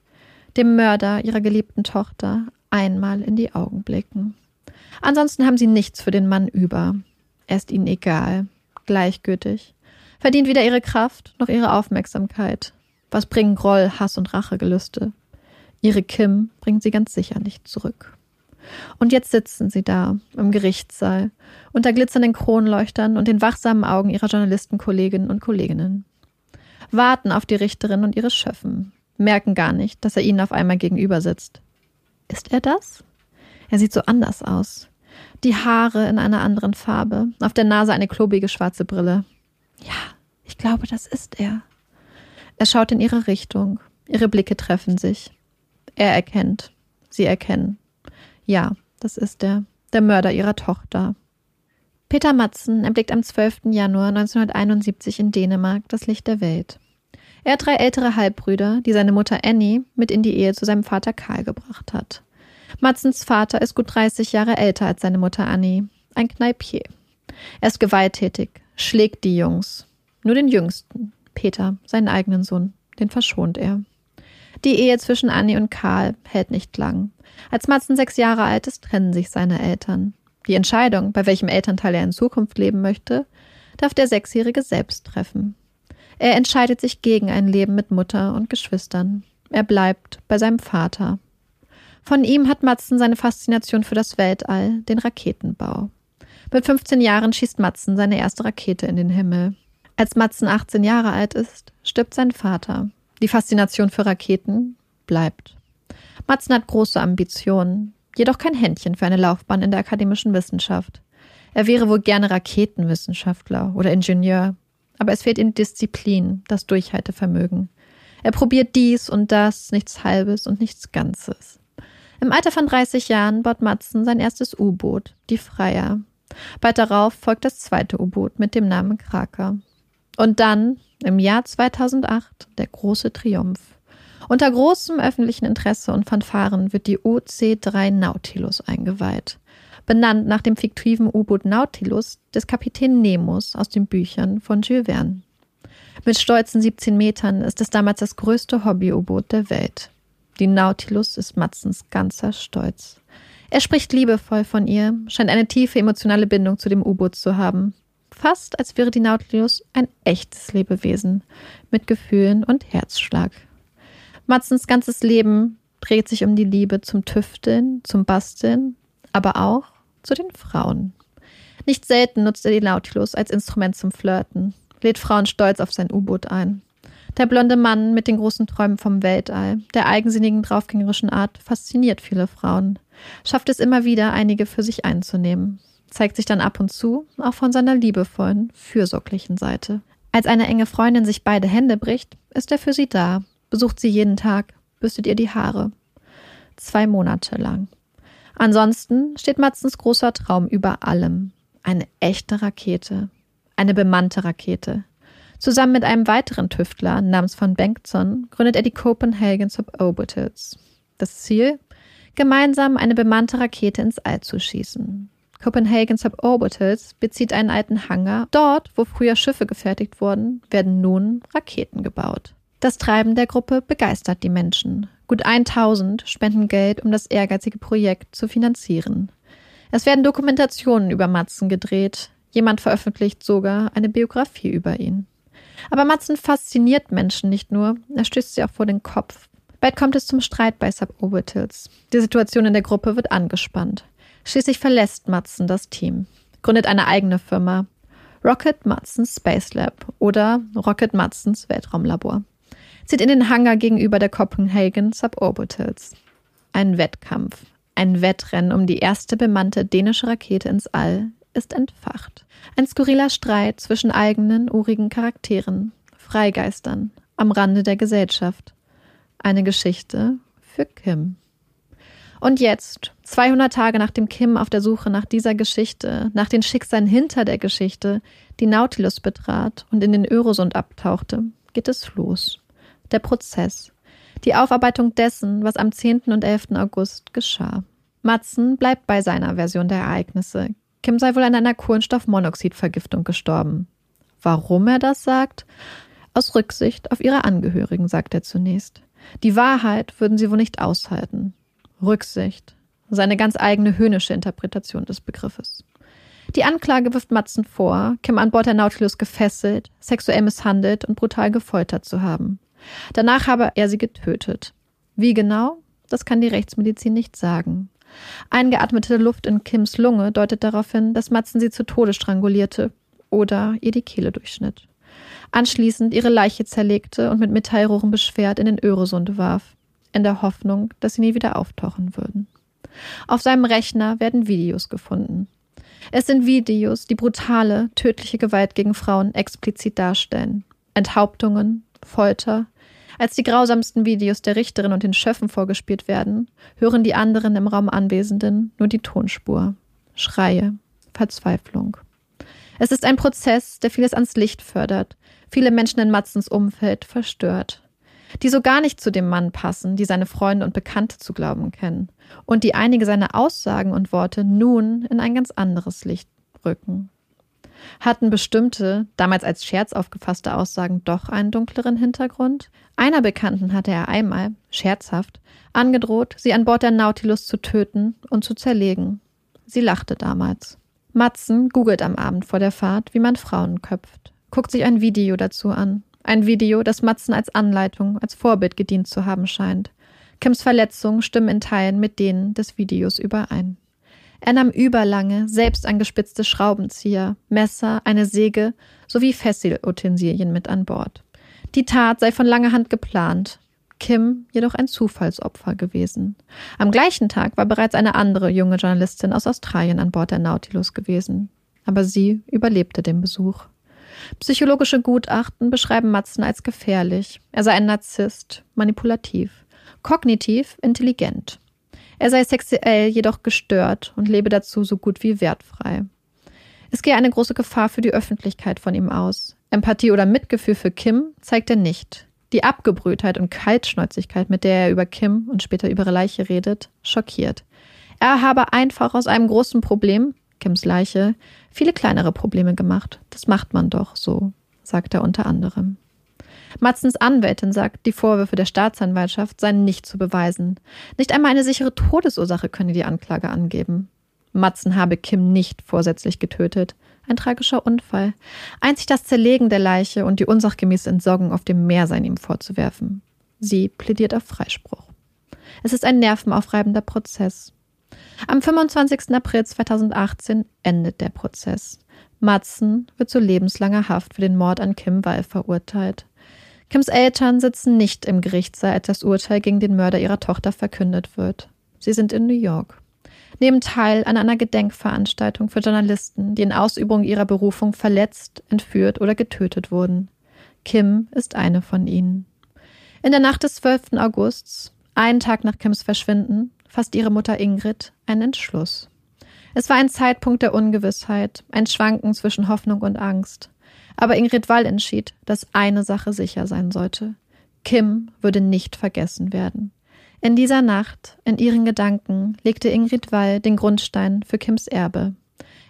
Dem Mörder ihrer geliebten Tochter einmal in die Augen blicken. Ansonsten haben sie nichts für den Mann über. Er ist ihnen egal, gleichgültig, verdient weder ihre Kraft noch ihre Aufmerksamkeit. Was bringen Groll, Hass und Rachegelüste? Ihre Kim bringt sie ganz sicher nicht zurück. Und jetzt sitzen sie da im Gerichtssaal unter glitzernden Kronleuchtern und den wachsamen Augen ihrer Journalistenkolleginnen und Kolleginnen. Warten auf die Richterin und ihre Schöffen, merken gar nicht, dass er ihnen auf einmal gegenüber sitzt. Ist er das? Er sieht so anders aus die Haare in einer anderen Farbe, auf der Nase eine klobige schwarze Brille. Ja, ich glaube, das ist er. Er schaut in ihre Richtung. Ihre Blicke treffen sich. Er erkennt. Sie erkennen. Ja, das ist er. Der Mörder ihrer Tochter. Peter Matzen erblickt am 12. Januar 1971 in Dänemark das Licht der Welt. Er hat drei ältere Halbbrüder, die seine Mutter Annie mit in die Ehe zu seinem Vater Karl gebracht hat. Matzens Vater ist gut 30 Jahre älter als seine Mutter Annie, ein Kneipier. Er ist gewalttätig, schlägt die Jungs. Nur den Jüngsten, Peter, seinen eigenen Sohn, den verschont er. Die Ehe zwischen Annie und Karl hält nicht lang. Als Matzen sechs Jahre alt ist, trennen sich seine Eltern. Die Entscheidung, bei welchem Elternteil er in Zukunft leben möchte, darf der Sechsjährige selbst treffen. Er entscheidet sich gegen ein Leben mit Mutter und Geschwistern. Er bleibt bei seinem Vater. Von ihm hat Matzen seine Faszination für das Weltall, den Raketenbau. Mit 15 Jahren schießt Matzen seine erste Rakete in den Himmel. Als Matzen 18 Jahre alt ist, stirbt sein Vater. Die Faszination für Raketen bleibt. Matzen hat große Ambitionen, jedoch kein Händchen für eine Laufbahn in der akademischen Wissenschaft. Er wäre wohl gerne Raketenwissenschaftler oder Ingenieur, aber es fehlt ihm Disziplin, das Durchhaltevermögen. Er probiert dies und das, nichts Halbes und nichts Ganzes. Im Alter von 30 Jahren baut Matzen sein erstes U-Boot, die Freier. Bald darauf folgt das zweite U-Boot mit dem Namen Kraker. Und dann, im Jahr 2008, der große Triumph. Unter großem öffentlichen Interesse und Fanfaren wird die OC-3 Nautilus eingeweiht. Benannt nach dem fiktiven U-Boot Nautilus des Kapitän Nemos aus den Büchern von Jules Verne. Mit stolzen 17 Metern ist es damals das größte Hobby-U-Boot der Welt. Die Nautilus ist Matzens ganzer Stolz. Er spricht liebevoll von ihr, scheint eine tiefe emotionale Bindung zu dem U-Boot zu haben. Fast als wäre die Nautilus ein echtes Lebewesen mit Gefühlen und Herzschlag. Matzens ganzes Leben dreht sich um die Liebe zum Tüfteln, zum Basteln, aber auch zu den Frauen. Nicht selten nutzt er die Nautilus als Instrument zum Flirten, lädt Frauen stolz auf sein U-Boot ein. Der blonde Mann mit den großen Träumen vom Weltall, der eigensinnigen draufgängerischen Art, fasziniert viele Frauen, schafft es immer wieder, einige für sich einzunehmen, zeigt sich dann ab und zu auch von seiner liebevollen, fürsorglichen Seite. Als eine enge Freundin sich beide Hände bricht, ist er für sie da, besucht sie jeden Tag, bürstet ihr die Haare. Zwei Monate lang. Ansonsten steht Matzens großer Traum über allem. Eine echte Rakete. Eine bemannte Rakete. Zusammen mit einem weiteren Tüftler namens von Bengtson gründet er die Copenhagen Suborbitals. Das Ziel? Gemeinsam eine bemannte Rakete ins All zu schießen. Copenhagen Suborbitals bezieht einen alten Hangar. Dort, wo früher Schiffe gefertigt wurden, werden nun Raketen gebaut. Das Treiben der Gruppe begeistert die Menschen. Gut 1000 spenden Geld, um das ehrgeizige Projekt zu finanzieren. Es werden Dokumentationen über Matzen gedreht. Jemand veröffentlicht sogar eine Biografie über ihn. Aber Matzen fasziniert Menschen nicht nur, er stößt sie auch vor den Kopf. Bald kommt es zum Streit bei Suborbitals. Die Situation in der Gruppe wird angespannt. Schließlich verlässt Matzen das Team, gründet eine eigene Firma, Rocket Matzens Space Lab oder Rocket Matzens Weltraumlabor zieht in den Hangar gegenüber der Copenhagen Suborbitals. Ein Wettkampf, ein Wettrennen um die erste bemannte dänische Rakete ins All ist entfacht. Ein skurriler Streit zwischen eigenen, urigen Charakteren, Freigeistern, am Rande der Gesellschaft. Eine Geschichte für Kim. Und jetzt, 200 Tage nachdem Kim auf der Suche nach dieser Geschichte, nach den Schicksalen hinter der Geschichte, die Nautilus betrat und in den Öresund abtauchte, geht es los der Prozess, die Aufarbeitung dessen, was am 10. und 11. August geschah. Matzen bleibt bei seiner Version der Ereignisse. Kim sei wohl an einer Kohlenstoffmonoxidvergiftung gestorben. Warum er das sagt? Aus Rücksicht auf ihre Angehörigen, sagt er zunächst. Die Wahrheit würden sie wohl nicht aushalten. Rücksicht. Seine ganz eigene höhnische Interpretation des Begriffes. Die Anklage wirft Matzen vor, Kim an Bord der Nautilus gefesselt, sexuell misshandelt und brutal gefoltert zu haben. Danach habe er sie getötet. Wie genau? Das kann die Rechtsmedizin nicht sagen. Eingeatmete Luft in Kims Lunge deutet darauf hin, dass Matzen sie zu Tode strangulierte oder ihr die Kehle durchschnitt. Anschließend ihre Leiche zerlegte und mit Metallrohren beschwert in den Öresund warf, in der Hoffnung, dass sie nie wieder auftauchen würden. Auf seinem Rechner werden Videos gefunden. Es sind Videos, die brutale, tödliche Gewalt gegen Frauen explizit darstellen. Enthauptungen, Folter, als die grausamsten Videos der Richterin und den Schöffen vorgespielt werden, hören die anderen im Raum Anwesenden nur die Tonspur. Schreie, Verzweiflung. Es ist ein Prozess, der vieles ans Licht fördert, viele Menschen in Matzens Umfeld verstört, die so gar nicht zu dem Mann passen, die seine Freunde und Bekannte zu glauben kennen, und die einige seiner Aussagen und Worte nun in ein ganz anderes Licht rücken. Hatten bestimmte, damals als Scherz aufgefasste Aussagen doch einen dunkleren Hintergrund? Einer Bekannten hatte er einmal, scherzhaft, angedroht, sie an Bord der Nautilus zu töten und zu zerlegen. Sie lachte damals. Matzen googelt am Abend vor der Fahrt, wie man Frauen köpft, guckt sich ein Video dazu an. Ein Video, das Matzen als Anleitung, als Vorbild gedient zu haben scheint. Kims Verletzungen stimmen in Teilen mit denen des Videos überein. Er nahm überlange, selbst angespitzte Schraubenzieher, Messer, eine Säge sowie Fessilutensilien mit an Bord. Die Tat sei von langer Hand geplant, Kim jedoch ein Zufallsopfer gewesen. Am gleichen Tag war bereits eine andere junge Journalistin aus Australien an Bord der Nautilus gewesen. Aber sie überlebte den Besuch. Psychologische Gutachten beschreiben Matzen als gefährlich. Er sei ein Narzisst, manipulativ, kognitiv intelligent. Er sei sexuell jedoch gestört und lebe dazu so gut wie wertfrei. Es gehe eine große Gefahr für die Öffentlichkeit von ihm aus. Empathie oder Mitgefühl für Kim zeigt er nicht. Die Abgebrühtheit und Kaltschnäuzigkeit, mit der er über Kim und später über ihre Leiche redet, schockiert. Er habe einfach aus einem großen Problem, Kims Leiche, viele kleinere Probleme gemacht. Das macht man doch so, sagt er unter anderem. Matzens Anwältin sagt, die Vorwürfe der Staatsanwaltschaft seien nicht zu beweisen. Nicht einmal eine sichere Todesursache könne die Anklage angeben. Matzen habe Kim nicht vorsätzlich getötet. Ein tragischer Unfall. Einzig das Zerlegen der Leiche und die unsachgemäße Entsorgung auf dem Meer seien ihm vorzuwerfen. Sie plädiert auf Freispruch. Es ist ein nervenaufreibender Prozess. Am 25. April 2018 endet der Prozess. Matzen wird zu lebenslanger Haft für den Mord an Kim Wall verurteilt. Kims Eltern sitzen nicht im Gerichtssaal, als das Urteil gegen den Mörder ihrer Tochter verkündet wird. Sie sind in New York. Nehmen teil an einer Gedenkveranstaltung für Journalisten, die in Ausübung ihrer Berufung verletzt, entführt oder getötet wurden. Kim ist eine von ihnen. In der Nacht des 12. Augusts, einen Tag nach Kims Verschwinden, fasst ihre Mutter Ingrid einen Entschluss. Es war ein Zeitpunkt der Ungewissheit, ein Schwanken zwischen Hoffnung und Angst. Aber Ingrid Wall entschied, dass eine Sache sicher sein sollte. Kim würde nicht vergessen werden. In dieser Nacht, in ihren Gedanken, legte Ingrid Wall den Grundstein für Kims Erbe.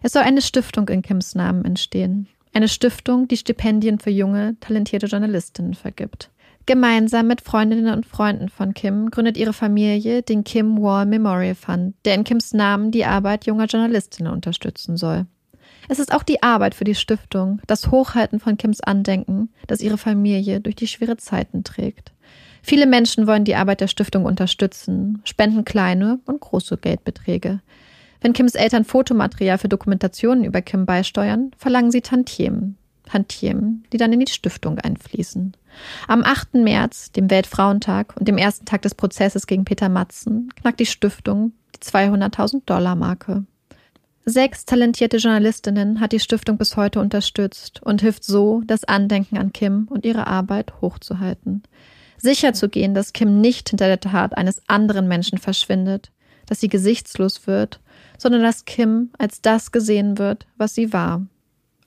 Es soll eine Stiftung in Kims Namen entstehen. Eine Stiftung, die Stipendien für junge, talentierte Journalistinnen vergibt. Gemeinsam mit Freundinnen und Freunden von Kim gründet ihre Familie den Kim Wall Memorial Fund, der in Kims Namen die Arbeit junger Journalistinnen unterstützen soll. Es ist auch die Arbeit für die Stiftung, das Hochhalten von Kims Andenken, das ihre Familie durch die schwere Zeiten trägt. Viele Menschen wollen die Arbeit der Stiftung unterstützen, spenden kleine und große Geldbeträge. Wenn Kims Eltern Fotomaterial für Dokumentationen über Kim beisteuern, verlangen sie Tantiemen. Tantiemen, die dann in die Stiftung einfließen. Am 8. März, dem Weltfrauentag und dem ersten Tag des Prozesses gegen Peter Matzen, knackt die Stiftung die 200.000 Dollar Marke. Sechs talentierte Journalistinnen hat die Stiftung bis heute unterstützt und hilft so, das Andenken an Kim und ihre Arbeit hochzuhalten. Sicherzugehen, dass Kim nicht hinter der Tat eines anderen Menschen verschwindet, dass sie gesichtslos wird, sondern dass Kim als das gesehen wird, was sie war.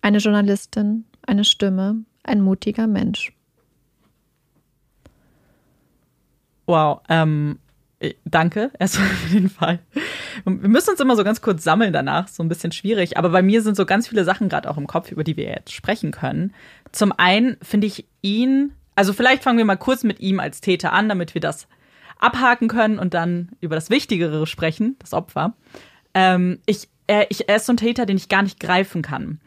Eine Journalistin, eine Stimme, ein mutiger Mensch.
Wow, ähm, äh, danke, [laughs] erstmal auf jeden Fall. Wir müssen uns immer so ganz kurz sammeln danach, so ein bisschen schwierig. Aber bei mir sind so ganz viele Sachen gerade auch im Kopf, über die wir jetzt sprechen können. Zum einen finde ich ihn, also vielleicht fangen wir mal kurz mit ihm als Täter an, damit wir das abhaken können und dann über das Wichtigere sprechen, das Opfer. Ähm, ich, er, ich, er ist so ein Täter, den ich gar nicht greifen kann.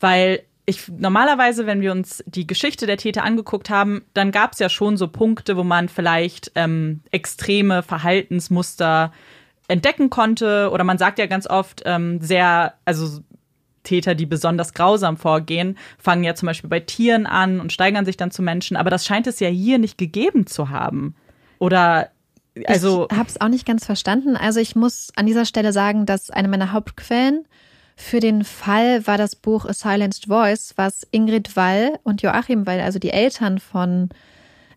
Weil ich normalerweise, wenn wir uns die Geschichte der Täter angeguckt haben, dann gab es ja schon so Punkte, wo man vielleicht ähm, extreme Verhaltensmuster entdecken konnte. Oder man sagt ja ganz oft ähm, sehr, also Täter, die besonders grausam vorgehen, fangen ja zum Beispiel bei Tieren an und steigern sich dann zu Menschen. Aber das scheint es ja hier nicht gegeben zu haben. Oder also.
Ich habe es auch nicht ganz verstanden. Also ich muss an dieser Stelle sagen, dass eine meiner Hauptquellen für den Fall war das Buch A Silenced Voice, was Ingrid Wall und Joachim Wall, also die Eltern von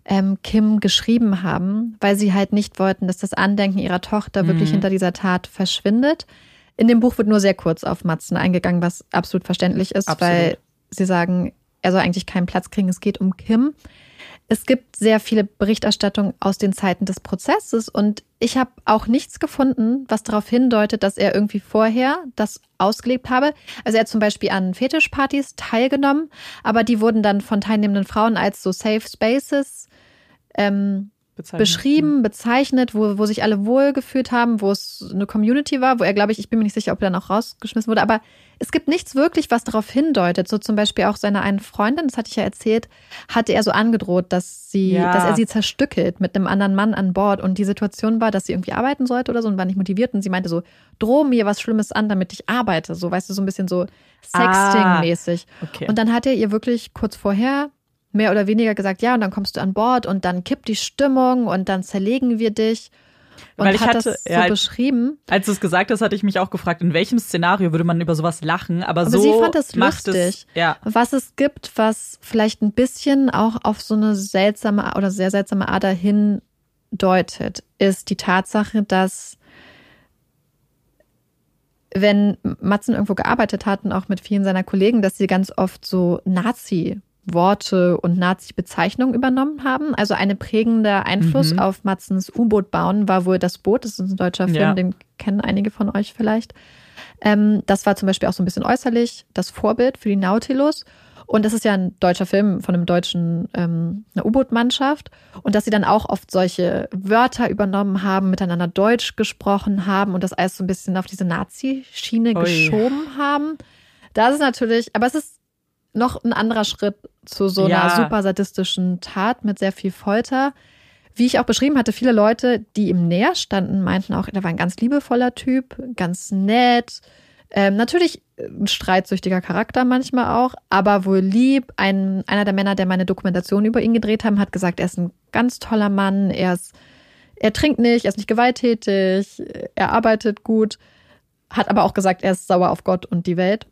ähm, Kim, geschrieben haben, weil sie halt nicht wollten, dass das Andenken ihrer Tochter mhm. wirklich hinter dieser Tat verschwindet. In dem Buch wird nur sehr kurz auf Matzen eingegangen, was absolut verständlich ist, absolut. weil sie sagen, er soll eigentlich keinen Platz kriegen, es geht um Kim. Es gibt sehr viele Berichterstattungen aus den Zeiten des Prozesses und ich habe auch nichts gefunden, was darauf hindeutet, dass er irgendwie vorher das ausgelebt habe. Also er hat zum Beispiel an Fetischpartys teilgenommen, aber die wurden dann von teilnehmenden Frauen als so Safe Spaces ähm,
Bezeichnet.
beschrieben, bezeichnet, wo, wo sich alle wohlgefühlt haben, wo es eine Community war, wo er, glaube ich, ich bin mir nicht sicher, ob er dann auch rausgeschmissen wurde, aber es gibt nichts wirklich, was darauf hindeutet. So zum Beispiel auch seiner einen Freundin, das hatte ich ja erzählt, hatte er so angedroht, dass sie,
Ja.
dass er sie zerstückelt mit einem anderen Mann an Bord. Und die Situation war, dass sie irgendwie arbeiten sollte oder so und war nicht motiviert. Und sie meinte so, droh mir was Schlimmes an, damit ich arbeite. So, weißt du, so ein bisschen so Sexting-mäßig.
Okay.
Und dann hat er ihr wirklich kurz vorher mehr oder weniger gesagt, ja, und dann kommst du an Bord und dann kippt die Stimmung und dann zerlegen wir dich. Und
Weil ich
hat
hatte-
das so
ja,
beschrieben.
Als du es gesagt hast, hatte ich mich auch gefragt, in welchem Szenario würde man über sowas lachen, aber,
Aber
so
sie fand das
macht
lustig.
es ja
Was es gibt, was vielleicht ein bisschen auch auf so eine seltsame oder sehr seltsame Ader hindeutet, ist die Tatsache, dass wenn Matzen irgendwo gearbeitet hat und auch mit vielen seiner Kollegen, dass sie ganz oft so Nazi-Worte und Nazi-Bezeichnungen übernommen haben. Also ein prägender Einfluss
Mhm.
auf Matzens U-Boot bauen war wohl das Boot. Das ist ein deutscher Film,
Ja.
den kennen einige von euch vielleicht. Ähm, das war zum Beispiel auch so ein bisschen äußerlich das Vorbild für die Nautilus. Und das ist ja ein deutscher Film von einem deutschen, ähm, U-Boot-Mannschaft. Und dass sie dann auch oft solche Wörter übernommen haben, miteinander Deutsch gesprochen haben und das alles so ein bisschen auf diese Nazi-Schiene geschoben haben. Das ist natürlich, aber es ist noch ein anderer Schritt zu so einer
Ja.
super sadistischen Tat mit sehr viel Folter. Wie ich auch beschrieben hatte, viele Leute, die ihm näher standen, meinten auch, er war ein ganz liebevoller Typ, ganz nett. Ähm, natürlich ein streitsüchtiger Charakter manchmal auch, aber wohl lieb. Ein, einer der Männer, der meine Dokumentation über ihn gedreht haben, hat gesagt, er ist ein ganz toller Mann, er ist, er trinkt nicht, er ist nicht gewalttätig, er arbeitet gut, hat aber auch gesagt, er ist sauer auf Gott und die Welt.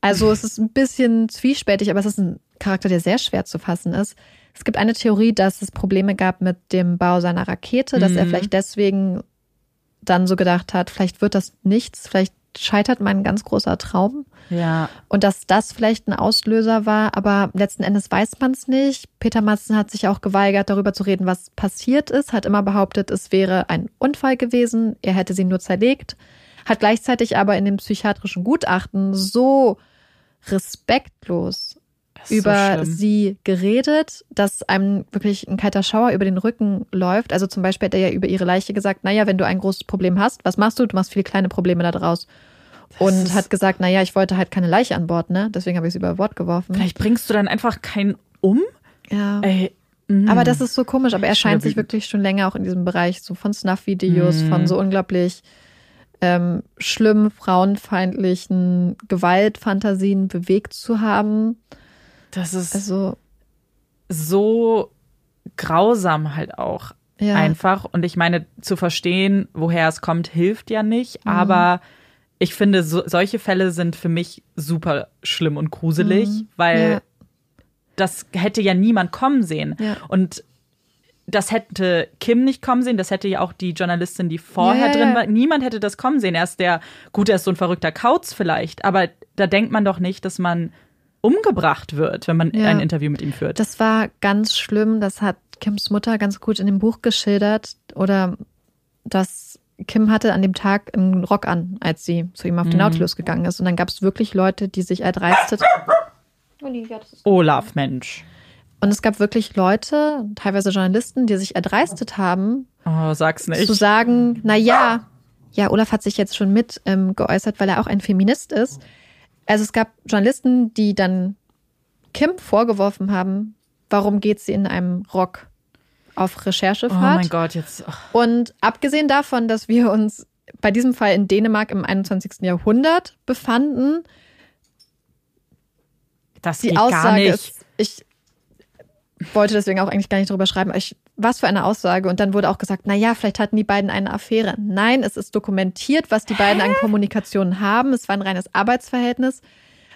Also es ist ein bisschen zwiespältig, aber es ist ein Charakter, der sehr schwer zu fassen ist. Es gibt eine Theorie, dass es Probleme gab mit dem Bau seiner Rakete, dass er
Mhm.
vielleicht deswegen dann so gedacht hat, vielleicht wird das nichts, vielleicht scheitert mein ganz großer Traum.
ja
Und dass das vielleicht ein Auslöser war, aber letzten Endes weiß man es nicht. Peter Matzen hat sich auch geweigert, darüber zu reden, was passiert ist, hat immer behauptet, es wäre ein Unfall gewesen, er hätte sie nur zerlegt, hat gleichzeitig aber in dem psychiatrischen Gutachten so respektlos über
so
sie geredet, dass einem wirklich ein kalter Schauer über den Rücken läuft. Also zum Beispiel hat er ja über ihre Leiche gesagt, naja, wenn du ein großes Problem hast, was machst du? Du machst viele kleine Probleme da draus. Und hat gesagt, naja, ich wollte halt keine Leiche an Bord, ne? Deswegen habe ich sie über Bord geworfen.
Vielleicht bringst du dann einfach keinen um.
Ja.
Ey, mm.
Aber das ist so komisch, aber er scheint sich wirklich schon länger auch in diesem Bereich so von Snuff-Videos,
Mhm.
von so unglaublich ähm, schlimmen, frauenfeindlichen Gewaltfantasien bewegt zu haben.
das ist
Also,
so grausam halt auch
ja.
einfach. Und ich meine, zu verstehen, woher es kommt, hilft ja nicht.
Mhm.
Aber ich finde, so, solche Fälle sind für mich super schlimm und gruselig,
Mhm.
weil
Ja.
das hätte ja niemand kommen sehen.
Ja.
Und das hätte Kim nicht kommen sehen, das hätte ja auch die Journalistin, die vorher
ja,
drin war. Niemand hätte das kommen sehen. Er ist der, gut, er ist so ein verrückter Kauz vielleicht, aber da denkt man doch nicht, dass man umgebracht wird, wenn man
Ja.
ein Interview mit ihm führt.
Das war ganz schlimm. Das hat Kims Mutter ganz gut in dem Buch geschildert. Oder dass Kim hatte an dem Tag einen Rock an, als sie zu ihm auf den
Mhm.
Nautilus gegangen ist. Und dann gab es wirklich Leute, die sich erdreistet.
Olaf, Mensch.
Und es gab wirklich Leute, teilweise Journalisten, die sich erdreistet haben,
Oh, sag's nicht.
zu sagen, na ja, ja, Olaf hat sich jetzt schon mit ähm, geäußert, weil er auch ein Feminist ist. Also es gab Journalisten, die dann Kim vorgeworfen haben, warum geht sie in einem Rock auf
Oh
Recherchefahrt?
mein Gott, jetzt. ach,
Und abgesehen davon, dass wir uns bei diesem Fall in Dänemark im 21. Jahrhundert befanden,
das
die Aussage
nicht.
ist, ich wollte deswegen auch eigentlich gar nicht drüber schreiben, ich, was für eine Aussage. Und dann wurde auch gesagt, na ja, vielleicht hatten die beiden eine Affäre. Nein, es ist dokumentiert, was die beiden an Kommunikation haben. Es war ein reines Arbeitsverhältnis.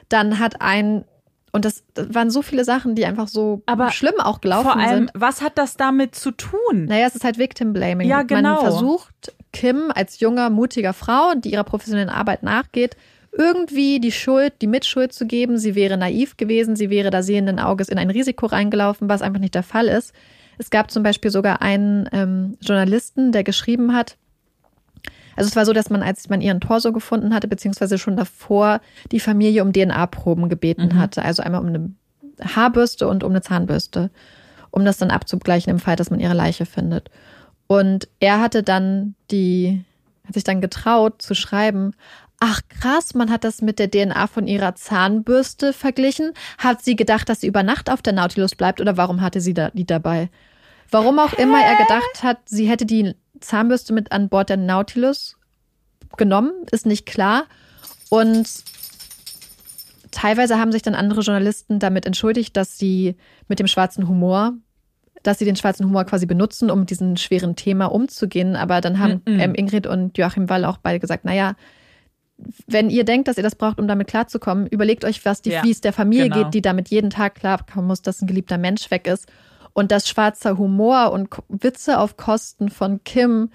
Dann hat ein, und das, das waren so viele Sachen, die einfach so
Aber
schlimm auch gelaufen
Vor allem,
sind.
was hat das damit zu tun?
Naja, es ist halt Victim Blaming.
Ja, genau.
Man versucht, Kim als junger, mutiger Frau, die ihrer professionellen Arbeit nachgeht, irgendwie die Schuld, die Mitschuld zu geben. Sie wäre naiv gewesen, sie wäre da sehenden Auges in ein Risiko reingelaufen, was einfach nicht der Fall ist. Es gab zum Beispiel sogar einen ähm, Journalisten, der geschrieben hat, also es war so, dass man, als man ihren Torso gefunden hatte, beziehungsweise schon davor die Familie um DNA-Proben gebeten
Mhm.
hatte. Also einmal um eine Haarbürste und um eine Zahnbürste. um das dann abzugleichen im Fall, dass man ihre Leiche findet. Und er hatte dann die, hat sich dann getraut zu schreiben, ach krass, man hat das mit der DNA von ihrer Zahnbürste verglichen. Hat sie gedacht, dass sie über Nacht auf der Nautilus bleibt oder warum hatte sie da, die dabei? Warum auch immer er gedacht hat, sie hätte die Zahnbürste mit an Bord der Nautilus genommen, ist nicht klar. Und teilweise haben sich dann andere Journalisten damit entschuldigt, dass sie mit dem schwarzen Humor, dass sie den schwarzen Humor quasi benutzen, um mit diesem schweren Thema umzugehen. Aber dann haben mm -mm. Ingrid und Joachim Wall auch beide gesagt, naja, wenn ihr denkt, dass ihr das braucht, um damit klarzukommen, überlegt euch, was die, ja, wie es der Familie genau. geht, die damit jeden Tag klarkommen muss, dass ein geliebter Mensch weg ist. Und dass schwarzer Humor und Witze auf Kosten von Kim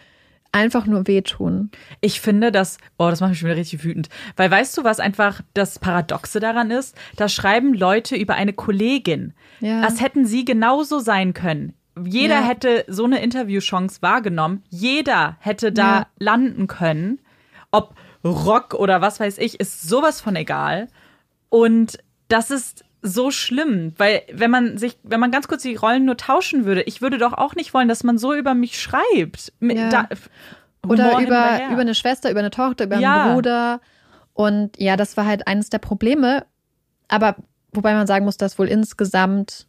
einfach nur wehtun.
Ich finde das, oh, das macht mich schon wieder richtig wütend. Weil weißt du, was einfach das Paradoxe daran ist? Da schreiben Leute über eine Kollegin. Ja. Als hätten sie genauso sein können. Jeder ja. hätte so eine Interviewchance wahrgenommen. Jeder hätte da ja. landen können. Ob Rock oder was weiß ich, ist sowas von egal. Und das ist so schlimm, weil wenn man sich, wenn man ganz kurz die Rollen nur tauschen würde, ich würde doch auch nicht wollen, dass man so über mich schreibt.
Ja. Da, Oder über, über eine Schwester, über eine Tochter, über ja. einen Bruder. Und ja, das war halt eines der Probleme. Aber wobei man sagen muss, dass wohl insgesamt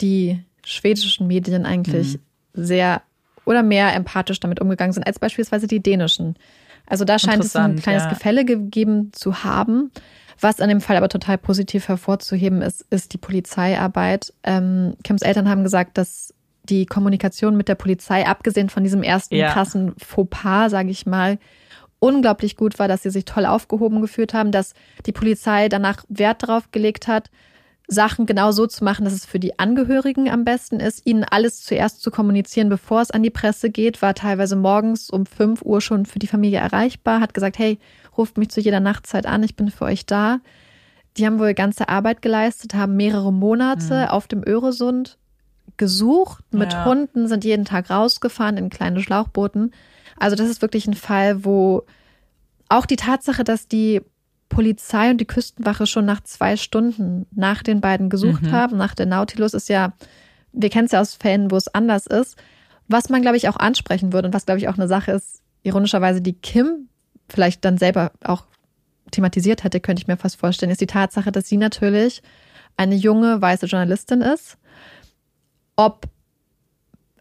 die schwedischen Medien eigentlich mhm. sehr oder mehr empathisch damit umgegangen sind als beispielsweise die dänischen. Also da scheint es ein kleines ja. Gefälle gegeben zu haben. Was an dem Fall aber total positiv hervorzuheben ist, ist die Polizeiarbeit. Ähm, Kims Eltern haben gesagt, dass die Kommunikation mit der Polizei, abgesehen von diesem ersten ja. krassen Fauxpas, sage ich mal, unglaublich gut war, dass sie sich toll aufgehoben gefühlt haben, dass die Polizei danach Wert darauf gelegt hat, Sachen genau so zu machen, dass es für die Angehörigen am besten ist, ihnen alles zuerst zu kommunizieren, bevor es an die Presse geht, war teilweise morgens um 5 Uhr schon für die Familie erreichbar, hat gesagt, hey, ruft mich zu jeder Nachtzeit an, ich bin für euch da. Die haben wohl ganze Arbeit geleistet, haben mehrere Monate mhm. auf dem Öresund gesucht, mit ja. Hunden, sind jeden Tag rausgefahren in kleine Schlauchbooten. Also das ist wirklich ein Fall, wo auch die Tatsache, dass die Polizei und die Küstenwache schon nach zwei Stunden nach den beiden gesucht mhm. haben, nach der Nautilus, ist ja, wir kennen es ja aus Fällen, wo es anders ist. Was man, glaube ich, auch ansprechen würde und was, glaube ich, auch eine Sache ist, ironischerweise, die Kim vielleicht dann selber auch thematisiert hätte, könnte ich mir fast vorstellen, ist die Tatsache, dass sie natürlich eine junge weiße Journalistin ist. Ob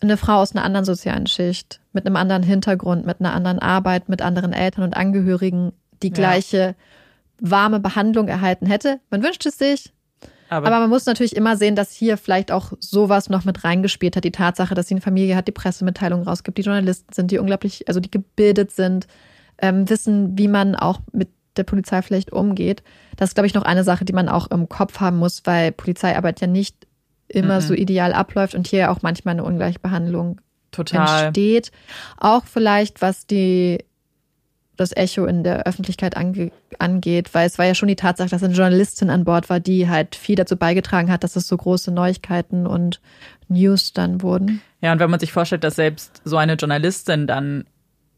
eine Frau aus einer anderen sozialen Schicht, mit einem anderen Hintergrund, mit einer anderen Arbeit, mit anderen Eltern und Angehörigen die ja. Warme Behandlung erhalten hätte. Man wünscht es sich. Aber, aber, man muss natürlich immer sehen, dass hier vielleicht auch sowas noch mit reingespielt hat. Die Tatsache, dass sie eine Familie hat, die Pressemitteilungen rausgibt, die Journalisten sind, die unglaublich, also die gebildet sind, ähm, wissen, wie man auch mit der Polizei vielleicht umgeht. Das ist, glaube ich, noch eine Sache, die man auch im Kopf haben muss, weil Polizeiarbeit ja nicht immer mhm. so ideal abläuft und hier auch manchmal eine Ungleichbehandlung Total. entsteht. Auch vielleicht, was die das Echo in der Öffentlichkeit ange angeht, weil es war ja schon die Tatsache, dass eine Journalistin an Bord war, die halt viel dazu beigetragen hat, dass es so große Neuigkeiten und News dann wurden.
Ja, und wenn man sich vorstellt, dass selbst so eine Journalistin dann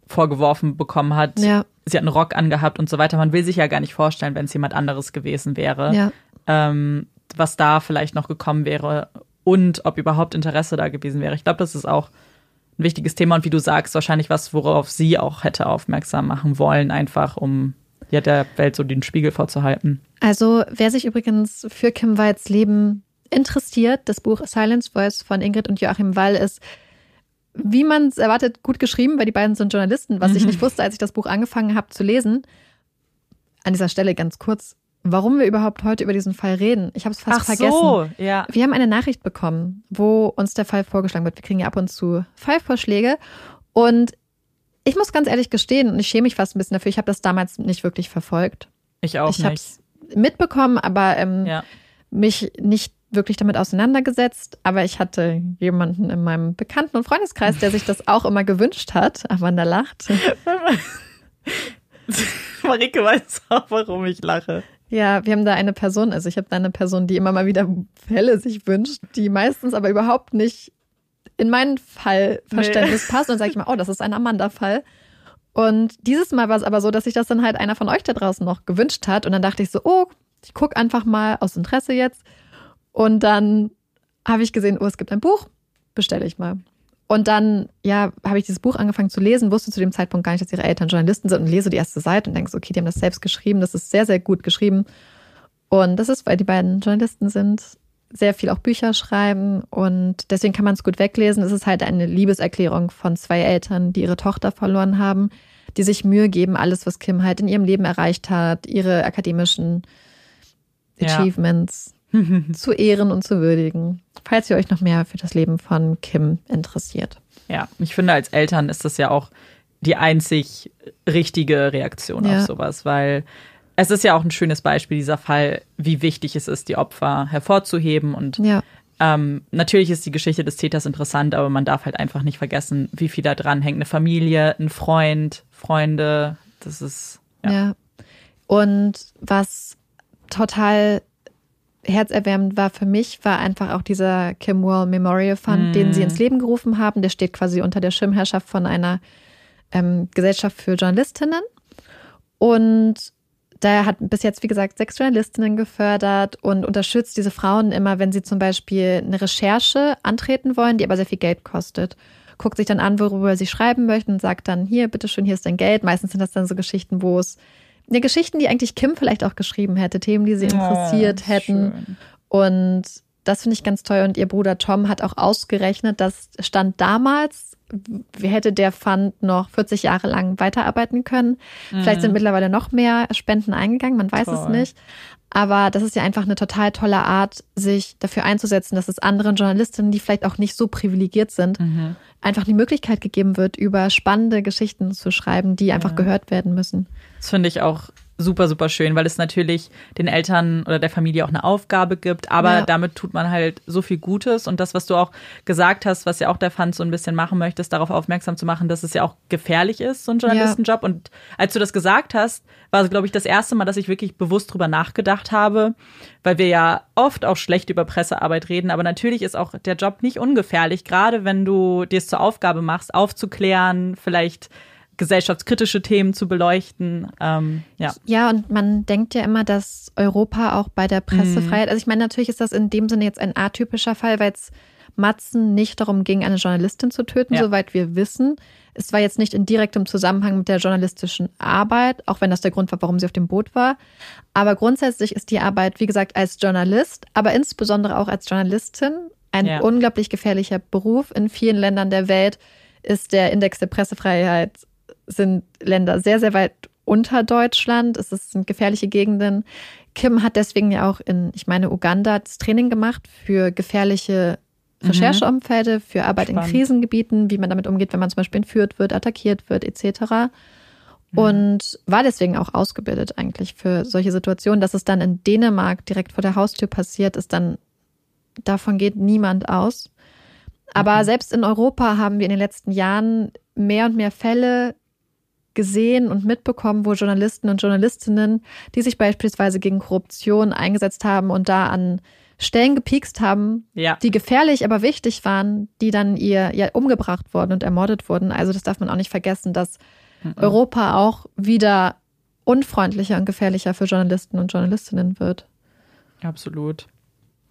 vorgeworfen bekommen hat, ja. sie hat einen Rock angehabt und so weiter, man will sich ja gar nicht vorstellen, wenn es jemand anderes gewesen wäre, ja. ähm, was da vielleicht noch gekommen wäre und ob überhaupt Interesse da gewesen wäre. Ich glaube, das ist auch ein wichtiges Thema und wie du sagst, wahrscheinlich was, worauf sie auch hätte aufmerksam machen wollen, einfach um ja, der Welt so den Spiegel vorzuhalten.
Also, wer sich übrigens für Kim Walls Leben interessiert, das Buch Silence Voice von Ingrid und Joachim Wall ist, wie man es erwartet, gut geschrieben, weil die beiden sind Journalisten, was mhm. ich nicht wusste, als ich das Buch angefangen habe zu lesen. An dieser Stelle ganz kurz, warum wir überhaupt heute über diesen Fall reden. Ich habe es fast Ach vergessen. So, ja. Wir haben eine Nachricht bekommen, wo uns der Fall vorgeschlagen wird. Wir kriegen ja ab und zu Fallvorschläge. Und ich muss ganz ehrlich gestehen, und ich schäme mich fast ein bisschen dafür, ich habe das damals nicht wirklich verfolgt.
Ich auch
ich
nicht.
Es mitbekommen, aber ähm, ja. mich nicht wirklich damit auseinandergesetzt. Aber ich hatte jemanden in meinem Bekannten- und Freundeskreis, der sich das [laughs] auch immer gewünscht hat. Amanda lacht. [laughs]
Marike weiß auch, warum ich lache.
Ja, wir haben da eine Person, also ich habe da eine Person, die immer mal wieder Fälle sich wünscht, die meistens aber überhaupt nicht in mein Fallverständnis nee. passt. Und sage ich mal, oh, das ist ein Amanda-Fall. Und dieses Mal war es aber so, dass sich das dann halt einer von euch da draußen noch gewünscht hat. Und dann dachte ich so, oh, ich gucke einfach mal aus Interesse jetzt. Und dann habe ich gesehen, oh, es gibt ein Buch, bestelle ich mal. Und dann, ja, habe ich dieses Buch angefangen zu lesen, wusste zu dem Zeitpunkt gar nicht, dass ihre Eltern Journalisten sind und lese die erste Seite und denke so, okay, die haben das selbst geschrieben, das ist sehr, sehr gut geschrieben. Und das ist, weil die beiden Journalisten sind, sehr viel auch Bücher schreiben und deswegen kann man es gut weglesen. Es ist halt eine Liebeserklärung von zwei Eltern, die ihre Tochter verloren haben, die sich Mühe geben, alles, was Kim halt in ihrem Leben erreicht hat, ihre akademischen Achievements. [laughs] zu ehren und zu würdigen falls ihr euch noch mehr für das Leben von Kim interessiert.
Ja, ich finde, als Eltern ist das ja auch die einzig richtige Reaktion ja. auf sowas, weil es ist ja auch ein schönes Beispiel, dieser Fall, wie wichtig es ist, die Opfer hervorzuheben. Und ja. ähm, natürlich ist die Geschichte des Täters interessant, aber man darf halt einfach nicht vergessen, wie viel da dran hängt. Eine Familie, ein Freund, Freunde, das ist.
Ja. ja. Und was total herzerwärmend war für mich, war einfach auch dieser Kim Wall Memorial Fund, mm. den sie ins Leben gerufen haben. Der steht quasi unter der Schirmherrschaft von einer ähm, Gesellschaft für Journalistinnen. Und der hat bis jetzt, wie gesagt, sechs Journalistinnen gefördert und unterstützt diese Frauen immer, wenn sie zum Beispiel eine Recherche antreten wollen, die aber sehr viel Geld kostet. Guckt sich dann an, worüber sie schreiben möchten und sagt dann, hier, bitteschön, hier ist dein Geld. Meistens sind das dann so Geschichten, wo es ja, Geschichten, die eigentlich Kim vielleicht auch geschrieben hätte, Themen, die sie interessiert oh, hätten. Schön. Und das finde ich ganz toll. Und ihr Bruder Tom hat auch ausgerechnet, dass Stand damals wie hätte der Fund noch 40 Jahre lang weiterarbeiten können. Mhm. Vielleicht sind mittlerweile noch mehr Spenden eingegangen, man weiß Toll. es nicht. Aber das ist ja einfach eine total tolle Art, sich dafür einzusetzen, dass es anderen Journalistinnen, die vielleicht auch nicht so privilegiert sind, mhm. einfach die Möglichkeit gegeben wird, über spannende Geschichten zu schreiben, die einfach ja. gehört werden müssen.
Das finde ich auch super, super schön, weil es natürlich den Eltern oder der Familie auch eine Aufgabe gibt, aber ja. damit tut man halt so viel Gutes und das, was du auch gesagt hast, was ja auch der Fund so ein bisschen machen möchte, ist darauf aufmerksam zu machen, dass es ja auch gefährlich ist, so ein Journalistenjob. Ja. Und als du das gesagt hast, war es, glaube ich, das erste Mal, dass ich wirklich bewusst drüber nachgedacht habe, weil wir ja oft auch schlecht über Pressearbeit reden, aber natürlich ist auch der Job nicht ungefährlich, gerade wenn du dir es zur Aufgabe machst, aufzuklären, vielleicht gesellschaftskritische Themen zu beleuchten. Ähm, ja.
ja, und man denkt ja immer, dass Europa auch bei der Pressefreiheit, mhm. also ich meine, natürlich ist das in dem Sinne jetzt ein atypischer Fall, weil es Matzen nicht darum ging, eine Journalistin zu töten, ja. soweit wir wissen. Es war jetzt nicht in direktem Zusammenhang mit der journalistischen Arbeit, auch wenn das der Grund war, warum sie auf dem Boot war. Aber grundsätzlich ist die Arbeit, wie gesagt, als Journalist, aber insbesondere auch als Journalistin ein ja. unglaublich gefährlicher Beruf. In vielen Ländern der Welt ist der Index der Pressefreiheit sind Länder sehr, sehr weit unter Deutschland. Es sind gefährliche Gegenden. Kim hat deswegen ja auch in, ich meine, Uganda das Training gemacht für gefährliche mhm. Rechercheumfelde, für Arbeit Spannend. in Krisengebieten, wie man damit umgeht, wenn man zum Beispiel entführt wird, attackiert wird, etc. Und war deswegen auch ausgebildet eigentlich für solche Situationen. Dass es dann in Dänemark direkt vor der Haustür passiert, ist dann, davon geht niemand aus. Aber mhm. selbst in Europa haben wir in den letzten Jahren mehr und mehr Fälle gesehen und mitbekommen, wo Journalisten und Journalistinnen, die sich beispielsweise gegen Korruption eingesetzt haben und da an Stellen gepiekst haben, ja. die gefährlich, aber wichtig waren, die dann ihr ja umgebracht wurden und ermordet wurden. Also das darf man auch nicht vergessen, dass mhm. Europa auch wieder unfreundlicher und gefährlicher für Journalisten und Journalistinnen wird.
Absolut.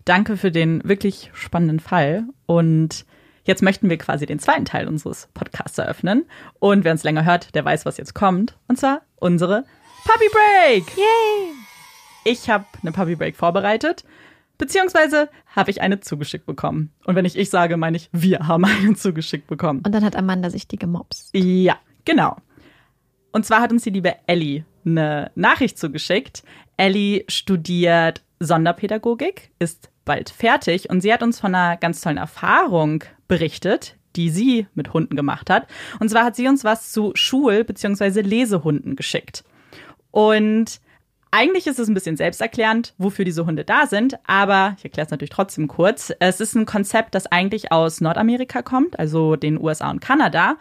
Danke für den wirklich spannenden Fall und Jetzt möchten wir quasi den zweiten Teil unseres Podcasts eröffnen. Und wer uns länger hört, der weiß, was jetzt kommt. Und zwar unsere Puppy Break. Yay! Ich habe eine Puppy Break vorbereitet. Beziehungsweise habe ich eine zugeschickt bekommen. Und wenn ich ich sage, meine ich, wir haben eine zugeschickt bekommen.
Und dann hat Amanda sich die gemobst.
Ja, genau. Und zwar hat uns die liebe Ellie eine Nachricht zugeschickt. Ellie studiert Sonderpädagogik, ist bald fertig und sie hat uns von einer ganz tollen Erfahrung berichtet, die sie mit Hunden gemacht hat. Und zwar hat sie uns was zu Schul- bzw. Lesehunden geschickt. Und eigentlich ist es ein bisschen selbsterklärend, wofür diese Hunde da sind, aber ich erkläre es natürlich trotzdem kurz. Es ist ein Konzept, das eigentlich aus Nordamerika kommt, also den USA und Kanada.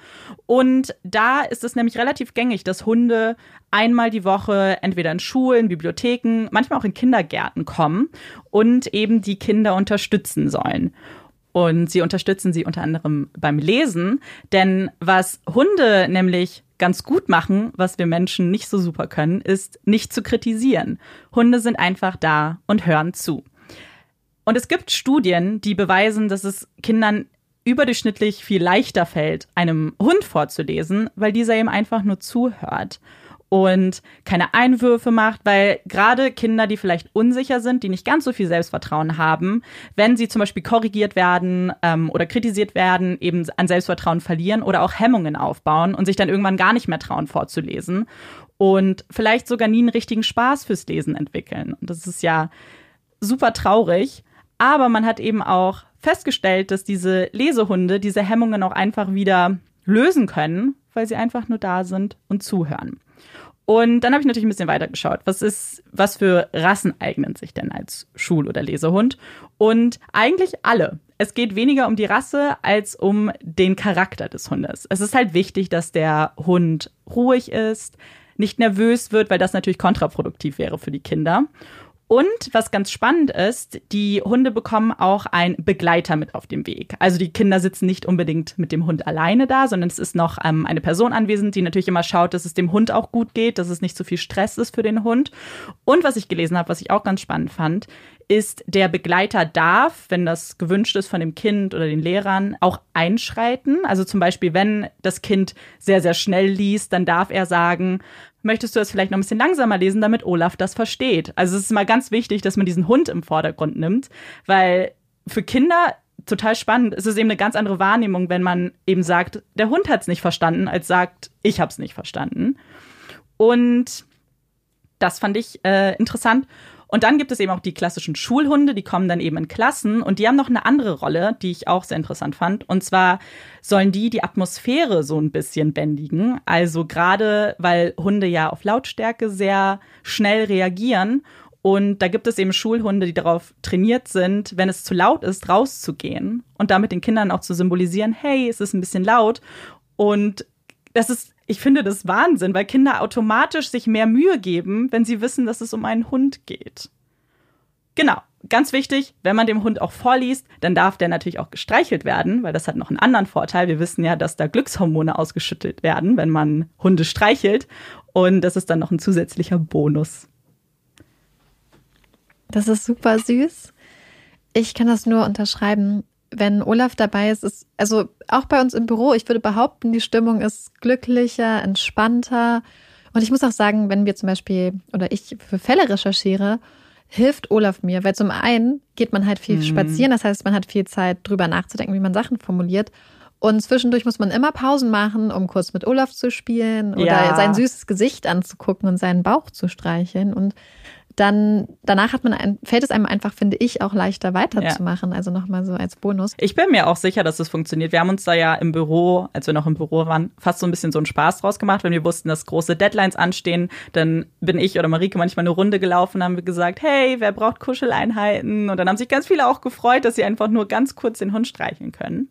Und da ist es nämlich relativ gängig, dass Hunde einmal die Woche entweder in Schulen, Bibliotheken, manchmal auch in Kindergärten kommen und eben die Kinder unterstützen sollen. Und sie unterstützen sie unter anderem beim Lesen, denn was Hunde nämlich ganz gut machen, was wir Menschen nicht so super können, ist nicht zu kritisieren. Hunde sind einfach da und hören zu. Und es gibt Studien, die beweisen, dass es Kindern überdurchschnittlich viel leichter fällt, einem Hund vorzulesen, weil dieser ihm einfach nur zuhört und keine Einwürfe macht, weil gerade Kinder, die vielleicht unsicher sind, die nicht ganz so viel Selbstvertrauen haben, wenn sie zum Beispiel korrigiert werden ähm, oder kritisiert werden, eben an Selbstvertrauen verlieren oder auch Hemmungen aufbauen und sich dann irgendwann gar nicht mehr trauen vorzulesen und vielleicht sogar nie einen richtigen Spaß fürs Lesen entwickeln. Und das ist ja super traurig. Aber man hat eben auch festgestellt, dass diese Lesehunde diese Hemmungen auch einfach wieder lösen können, weil sie einfach nur da sind und zuhören. Und dann habe ich natürlich ein bisschen weitergeschaut. Was ist, was für Rassen eignen sich denn als Schul- oder Lesehund? Und eigentlich alle. Es geht weniger um die Rasse als um den Charakter des Hundes. Es ist halt wichtig, dass der Hund ruhig ist, nicht nervös wird, weil das natürlich kontraproduktiv wäre für die Kinder. Und was ganz spannend ist, die Hunde bekommen auch einen Begleiter mit auf dem Weg. Also die Kinder sitzen nicht unbedingt mit dem Hund alleine da, sondern es ist noch ähm, eine Person anwesend, die natürlich immer schaut, dass es dem Hund auch gut geht, dass es nicht so viel Stress ist für den Hund. Und was ich gelesen habe, was ich auch ganz spannend fand, ist, der Begleiter darf, wenn das gewünscht ist von dem Kind oder den Lehrern, auch einschreiten. Also zum Beispiel, wenn das Kind sehr, sehr schnell liest, dann darf er sagen, möchtest du das vielleicht noch ein bisschen langsamer lesen, damit Olaf das versteht. Also es ist mal ganz wichtig, dass man diesen Hund im Vordergrund nimmt, weil für Kinder total spannend. Es ist eben eine ganz andere Wahrnehmung, wenn man eben sagt, der Hund hat es nicht verstanden, als sagt, ich habe es nicht verstanden. Und das fand ich äh, interessant. Und dann gibt es eben auch die klassischen Schulhunde, die kommen dann eben in Klassen und die haben noch eine andere Rolle, die ich auch sehr interessant fand. Und zwar sollen die die Atmosphäre so ein bisschen bändigen. Also gerade, weil Hunde ja auf Lautstärke sehr schnell reagieren. Und da gibt es eben Schulhunde, die darauf trainiert sind, wenn es zu laut ist, rauszugehen und damit den Kindern auch zu symbolisieren, hey, es ist ein bisschen laut. Und das ist ich finde das Wahnsinn, weil Kinder automatisch sich mehr Mühe geben, wenn sie wissen, dass es um einen Hund geht. Genau, ganz wichtig, wenn man dem Hund auch vorliest, dann darf der natürlich auch gestreichelt werden, weil das hat noch einen anderen Vorteil. Wir wissen ja, dass da Glückshormone ausgeschüttet werden, wenn man Hunde streichelt. Und das ist dann noch ein zusätzlicher Bonus.
Das ist super süß. Ich kann das nur unterschreiben wenn Olaf dabei ist, ist, also auch bei uns im Büro, ich würde behaupten, die Stimmung ist glücklicher, entspannter. Und ich muss auch sagen, wenn wir zum Beispiel oder ich für Fälle recherchiere, hilft Olaf mir, weil zum einen geht man halt viel mhm. spazieren, das heißt, man hat viel Zeit drüber nachzudenken, wie man Sachen formuliert. Und zwischendurch muss man immer Pausen machen, um kurz mit Olaf zu spielen oder ja. sein süßes Gesicht anzugucken und seinen Bauch zu streicheln. Und dann danach hat man ein, fällt es einem einfach, finde ich, auch leichter weiterzumachen. Ja. Also nochmal so als Bonus.
Ich bin mir auch sicher, dass es funktioniert. Wir haben uns da ja im Büro, als wir noch im Büro waren, fast so ein bisschen so einen Spaß draus gemacht. Wenn wir wussten, dass große Deadlines anstehen, dann bin ich oder Marike manchmal eine Runde gelaufen und haben wir gesagt, hey, wer braucht Kuscheleinheiten? Und dann haben sich ganz viele auch gefreut, dass sie einfach nur ganz kurz den Hund streicheln können.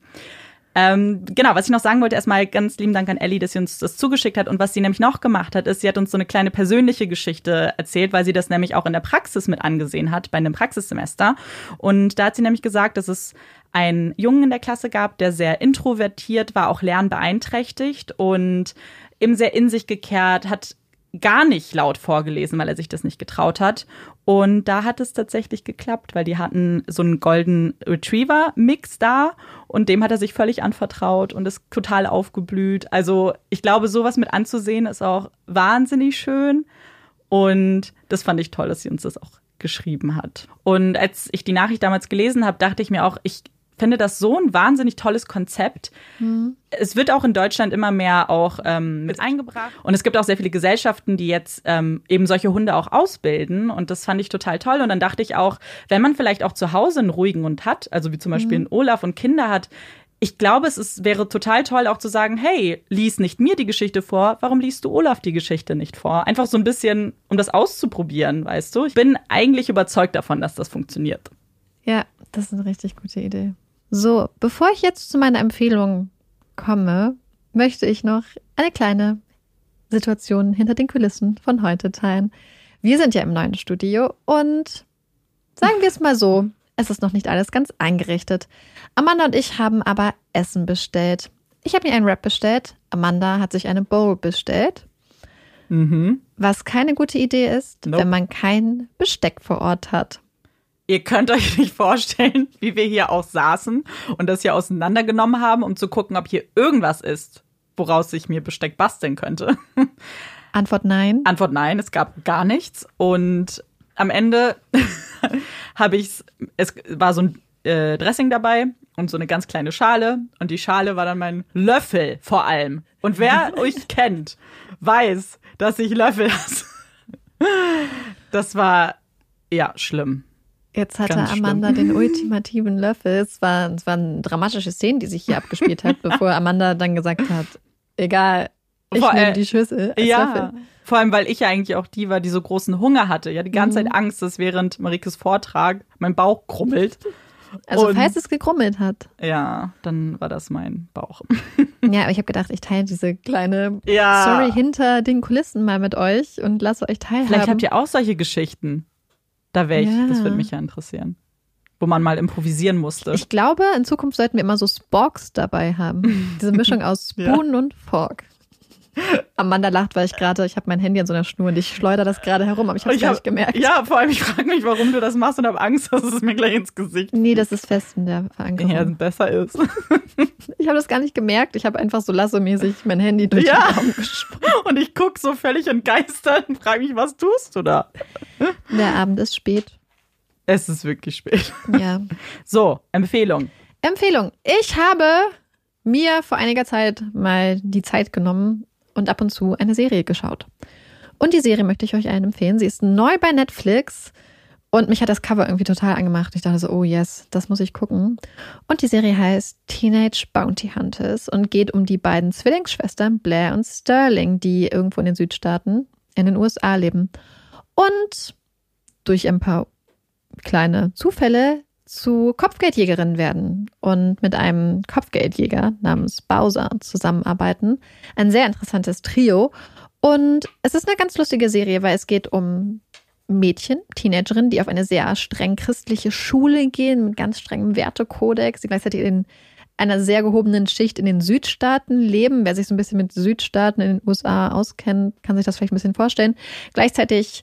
Ähm, genau, was ich noch sagen wollte, erstmal ganz lieben Dank an Ellie, dass sie uns das zugeschickt hat. Und was sie nämlich noch gemacht hat, ist, sie hat uns so eine kleine persönliche Geschichte erzählt, weil sie das nämlich auch in der Praxis mit angesehen hat, bei einem Praxissemester. Und da hat sie nämlich gesagt, dass es einen Jungen in der Klasse gab, der sehr introvertiert war, auch lernbeeinträchtigt und eben sehr in sich gekehrt, hat gar nicht laut vorgelesen, weil er sich das nicht getraut hat. Und da hat es tatsächlich geklappt, weil die hatten so einen Golden Retriever Mix da und dem hat er sich völlig anvertraut und ist total aufgeblüht. Also ich glaube, sowas mit anzusehen ist auch wahnsinnig schön und das fand ich toll, dass sie uns das auch geschrieben hat. Und als ich die Nachricht damals gelesen habe, dachte ich mir auch, ich finde das so ein wahnsinnig tolles Konzept. Mhm. Es wird auch in Deutschland immer mehr auch ähm, mit eingebracht. Und es gibt auch sehr viele Gesellschaften, die jetzt ähm, eben solche Hunde auch ausbilden. Und das fand ich total toll. Und dann dachte ich auch, wenn man vielleicht auch zu Hause einen ruhigen Hund hat, also wie zum Beispiel mhm. einen Olaf und Kinder hat, ich glaube, es ist, wäre total toll, auch zu sagen, hey, lies nicht mir die Geschichte vor, warum liest du Olaf die Geschichte nicht vor? Einfach so ein bisschen, um das auszuprobieren, weißt du? Ich bin eigentlich überzeugt davon, dass das funktioniert.
Ja, das ist eine richtig gute Idee. So, bevor ich jetzt zu meiner Empfehlung komme, möchte ich noch eine kleine Situation hinter den Kulissen von heute teilen. Wir sind ja im neuen Studio und sagen wir es mal so, es ist noch nicht alles ganz eingerichtet. Amanda und ich haben aber Essen bestellt. Ich habe mir einen Wrap bestellt. Amanda hat sich eine Bowl bestellt. Mhm. Was keine gute Idee ist, nope. wenn man kein Besteck vor Ort hat.
Ihr könnt euch [laughs] nicht vorstellen, wie wir hier auch saßen und das hier auseinandergenommen haben, um zu gucken, ob hier irgendwas ist, woraus ich mir Besteck basteln könnte. [laughs]
Antwort nein.
Antwort nein, es gab gar nichts. Und am Ende [laughs] habe ich es war so ein äh, Dressing dabei und so eine ganz kleine Schale. Und die Schale war dann mein Löffel vor allem. Und wer euch kennt, weiß, dass ich Löffel hasse. Das war ja schlimm.
Jetzt hatte Ganz Amanda schlimm. den ultimativen Löffel. Es, war, es waren dramatische Szenen, die sich hier abgespielt hat, [laughs] bevor Amanda dann gesagt hat, egal, ich nehme die Schüssel als
ja,
Löffel.
Vor allem, weil ich ja eigentlich auch die war, die so großen Hunger hatte. Ja, die ganze mhm. Zeit Angst, dass während Marikes Vortrag mein Bauch krummelt.
Also und, falls es gekrummelt hat.
Ja, dann war das mein Bauch. [laughs]
Ja, aber ich habe gedacht, ich teile diese kleine ja. Story hinter den Kulissen mal mit euch und lasse euch teilhaben.
Vielleicht habt ihr auch solche Geschichten. Da wäre ich, ja. das würde mich ja interessieren. Wo man mal improvisieren musste.
Ich glaube, in Zukunft sollten wir immer so Sporks dabei haben. Diese Mischung [laughs] aus Spoon ja. und Fork. Amanda lacht, weil ich gerade, ich habe mein Handy an so einer Schnur und ich schleudere das gerade herum, aber ich habe es gar nicht gemerkt.
Ja, vor allem, ich frage mich, warum du das machst und habe Angst, dass es mir gleich ins Gesicht
Nee, das ist fest in der Verankerung.
Ja, besser ist. [laughs]
ich habe das gar nicht gemerkt. Ich habe einfach so lassemäßig mein Handy durch ja. den Raum gesprungen. [laughs]
Und ich gucke so völlig entgeistert und frage mich, was tust du da?
Der Abend ist spät.
Es ist wirklich spät.
Ja. [laughs]
So, Empfehlung.
Empfehlung. Ich habe mir vor einiger Zeit mal die Zeit genommen, und ab und zu eine Serie geschaut. Und die Serie möchte ich euch allen empfehlen. Sie ist neu bei Netflix und mich hat das Cover irgendwie total angemacht. Ich dachte so, oh yes, das muss ich gucken. Und die Serie heißt Teenage Bounty Hunters und geht um die beiden Zwillingsschwestern Blair und Sterling, die irgendwo in den Südstaaten in den USA leben. Und durch ein paar kleine Zufälle zu Kopfgeldjägerinnen werden und mit einem Kopfgeldjäger namens Bowser zusammenarbeiten. Ein sehr interessantes Trio. Und es ist eine ganz lustige Serie, weil es geht um Mädchen, Teenagerinnen, die auf eine sehr streng christliche Schule gehen, mit ganz strengem Wertekodex, die gleichzeitig in einer sehr gehobenen Schicht in den Südstaaten leben. Wer sich so ein bisschen mit Südstaaten in den USA auskennt, kann sich das vielleicht ein bisschen vorstellen. Gleichzeitig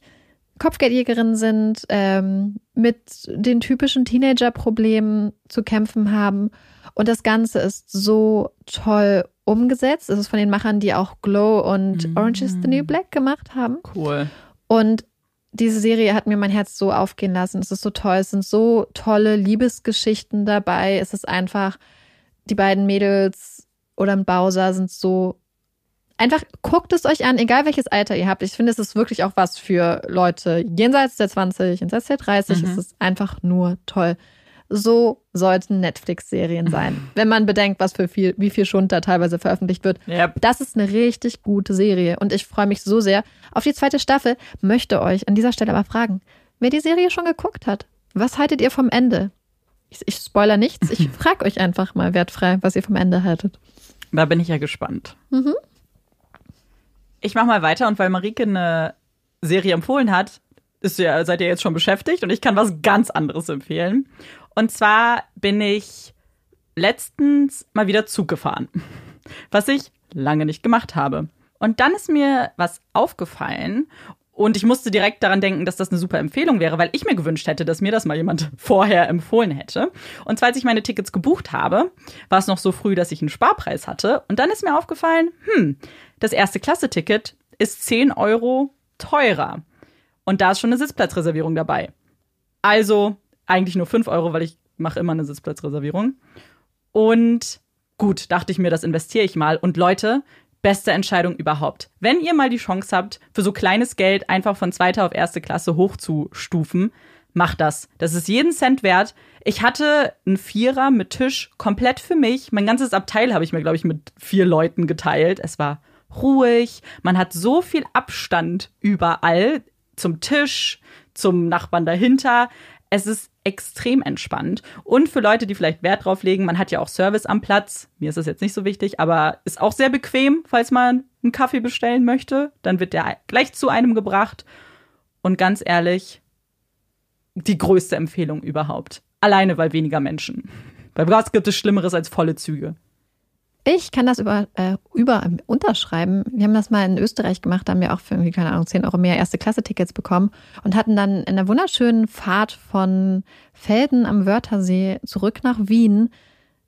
Kopfgeldjägerinnen sind, ähm, mit den typischen Teenager-Problemen zu kämpfen haben. Und das Ganze ist so toll umgesetzt. Es ist von den Machern, die auch Glow und mm. Orange is the New Black gemacht haben.
Cool.
Und diese Serie hat mir mein Herz so aufgehen lassen. Es ist so toll. Es sind so tolle Liebesgeschichten dabei. Es ist einfach, die beiden Mädels oder ein Bowser sind so einfach guckt es euch an, egal welches Alter ihr habt. Ich finde, es ist wirklich auch was für Leute jenseits der 20, jenseits der 30. Mhm. Es ist einfach nur toll. So sollten Netflix-Serien sein. [laughs] Wenn man bedenkt, was für viel, wie viel Schund da teilweise veröffentlicht wird.
Yep.
Das ist eine richtig gute Serie. Und ich freue mich so sehr auf die zweite Staffel. Möchte euch an dieser Stelle aber fragen, wer die Serie schon geguckt hat. Was haltet ihr vom Ende? Ich, ich spoiler nichts. Ich [laughs] frage euch einfach mal wertfrei, was ihr vom Ende haltet.
Da bin ich ja gespannt. Mhm. Ich mach mal weiter und weil Marike eine Serie empfohlen hat, ist ja, seid ihr jetzt schon beschäftigt und ich kann was ganz anderes empfehlen. Und zwar bin ich letztens mal wieder Zug gefahren, was ich lange nicht gemacht habe. Und dann ist mir was aufgefallen und ich musste direkt daran denken, dass das eine super Empfehlung wäre, weil ich mir gewünscht hätte, dass mir das mal jemand [laughs] vorher empfohlen hätte. Und zwar, als ich meine Tickets gebucht habe, war es noch so früh, dass ich einen Sparpreis hatte. Und dann ist mir aufgefallen, hm, das erste Klasse-Ticket ist 10 Euro teurer. Und da ist schon eine Sitzplatzreservierung dabei. Also eigentlich nur 5 Euro, weil ich mache immer eine Sitzplatzreservierung. Und gut, dachte ich mir, das investiere ich mal. Und Leute, beste Entscheidung überhaupt. Wenn ihr mal die Chance habt, für so kleines Geld einfach von zweiter auf erste Klasse hochzustufen, macht das. Das ist jeden Cent wert. Ich hatte einen Vierer mit Tisch komplett für mich. Mein ganzes Abteil habe ich mir, glaube ich, mit vier Leuten geteilt. Es war ruhig. Man hat so viel Abstand überall zum Tisch, zum Nachbarn dahinter. Es ist extrem entspannt. Und für Leute, die vielleicht Wert drauf legen, man hat ja auch Service am Platz. Mir ist das jetzt nicht so wichtig, aber ist auch sehr bequem, falls man einen Kaffee bestellen möchte. Dann wird der gleich zu einem gebracht. Und ganz ehrlich, die größte Empfehlung überhaupt. Alleine, weil weniger Menschen. Bei was gibt es Schlimmeres als volle Züge?
Ich kann das über, äh, über ähm, unterschreiben. Wir haben das mal in Österreich gemacht, da haben wir auch für irgendwie, keine Ahnung, 10 Euro mehr erste Klasse-Tickets bekommen und hatten dann in einer wunderschönen Fahrt von Felden am Wörthersee zurück nach Wien,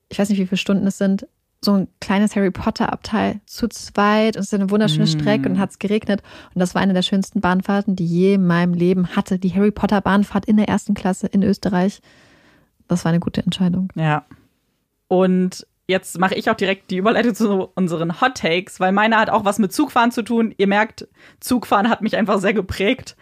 ich weiß nicht, wie viele Stunden es sind, so ein kleines Harry Potter-Abteil zu zweit und es ist eine wunderschöne
Mm.
Strecke und hat es geregnet. Und das war eine der schönsten Bahnfahrten, die je in meinem Leben hatte. Die Harry Potter-Bahnfahrt in der ersten Klasse in Österreich. Das war eine gute Entscheidung.
Ja. Und jetzt mache ich auch direkt die Überleitung zu unseren Hot Takes, weil meine hat auch was mit Zugfahren zu tun. Ihr merkt, Zugfahren hat mich einfach sehr geprägt.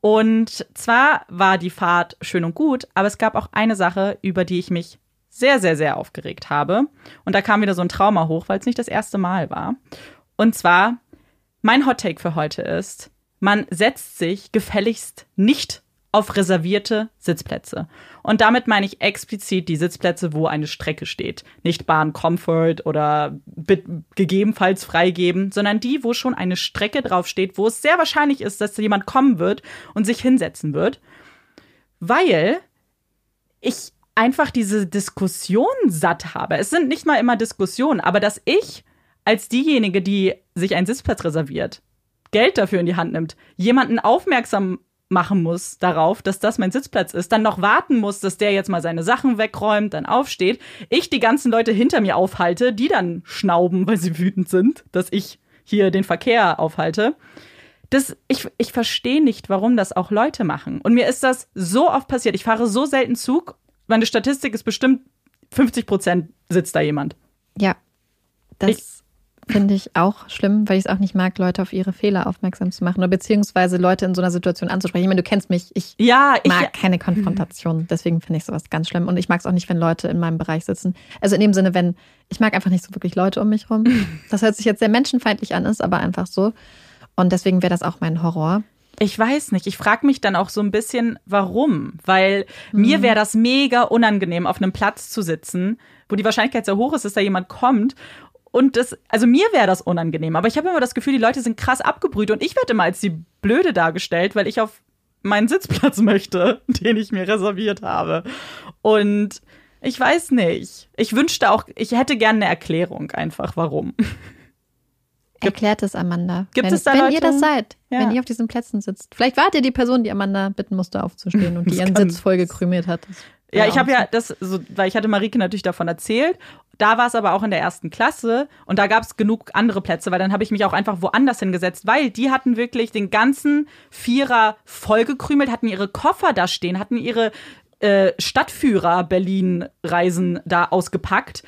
Und zwar war die Fahrt schön und gut, aber es gab auch eine Sache, über die ich mich sehr, sehr, sehr aufgeregt habe. Und da kam wieder so ein Trauma hoch, weil es nicht das erste Mal war. Und zwar, mein Hot Take für heute ist, man setzt sich gefälligst nicht auf reservierte Sitzplätze. Und damit meine ich explizit die Sitzplätze, wo eine Strecke steht. Nicht Bahn Comfort oder gegebenenfalls freigeben, sondern die, wo schon eine Strecke draufsteht, wo es sehr wahrscheinlich ist, dass jemand kommen wird und sich hinsetzen wird. Weil ich einfach diese Diskussion satt habe. Es sind nicht mal immer Diskussionen, aber dass ich als diejenige, die sich einen Sitzplatz reserviert, Geld dafür in die Hand nimmt, jemanden aufmerksam machen muss darauf, dass das mein Sitzplatz ist, dann noch warten muss, dass der jetzt mal seine Sachen wegräumt, dann aufsteht, ich die ganzen Leute hinter mir aufhalte, die dann schnauben, weil sie wütend sind, dass ich hier den Verkehr aufhalte. Das, ich, ich verstehe nicht, warum das auch Leute machen. Und mir ist das so oft passiert. Ich fahre so selten Zug. Meine Statistik ist bestimmt 50 Prozent sitzt da jemand.
Ja, das finde ich auch schlimm, weil ich es auch nicht mag, Leute auf ihre Fehler aufmerksam zu machen oder beziehungsweise Leute in so einer Situation anzusprechen. Ich meine, du kennst mich, ich
Ja, ich,
mag keine Konfrontation. Deswegen finde ich sowas ganz schlimm. Und ich mag es auch nicht, wenn Leute in meinem Bereich sitzen. Also in dem Sinne, wenn, ich mag einfach nicht so wirklich Leute um mich rum. [laughs] Das hört sich jetzt sehr menschenfeindlich an, ist aber einfach so. Und deswegen wäre das auch mein Horror.
Ich weiß nicht. Ich frage mich dann auch so ein bisschen, warum. Weil mir wäre das mega unangenehm, auf einem Platz zu sitzen, wo die Wahrscheinlichkeit sehr hoch ist, dass da jemand kommt. Und das, also mir wäre das unangenehm. Aber ich habe immer das Gefühl, die Leute sind krass abgebrüht und ich werde immer als die Blöde dargestellt, weil ich auf meinen Sitzplatz [laughs] möchte, den ich mir reserviert habe. Und ich weiß nicht. Ich wünschte auch, ich hätte gerne eine Erklärung einfach, warum. [laughs]
Erklärt es Amanda.
Gibt
wenn,
es da
wenn
Leute?
ihr das seid,
Ja.
wenn ihr auf diesen Plätzen sitzt. Vielleicht wart ihr die Person, die Amanda bitten musste, aufzustehen [laughs] und die ihren Sitz voll gekrümelt hat. Das
Ja, ich habe ja das, so, weil ich hatte Marike natürlich davon erzählt. Da war es aber auch in der ersten Klasse und da gab es genug andere Plätze, weil dann habe ich mich auch einfach woanders hingesetzt, weil die hatten wirklich den ganzen Vierer vollgekrümelt, hatten ihre Koffer da stehen, hatten ihre äh, Stadtführer Berlin-Reisen da ausgepackt,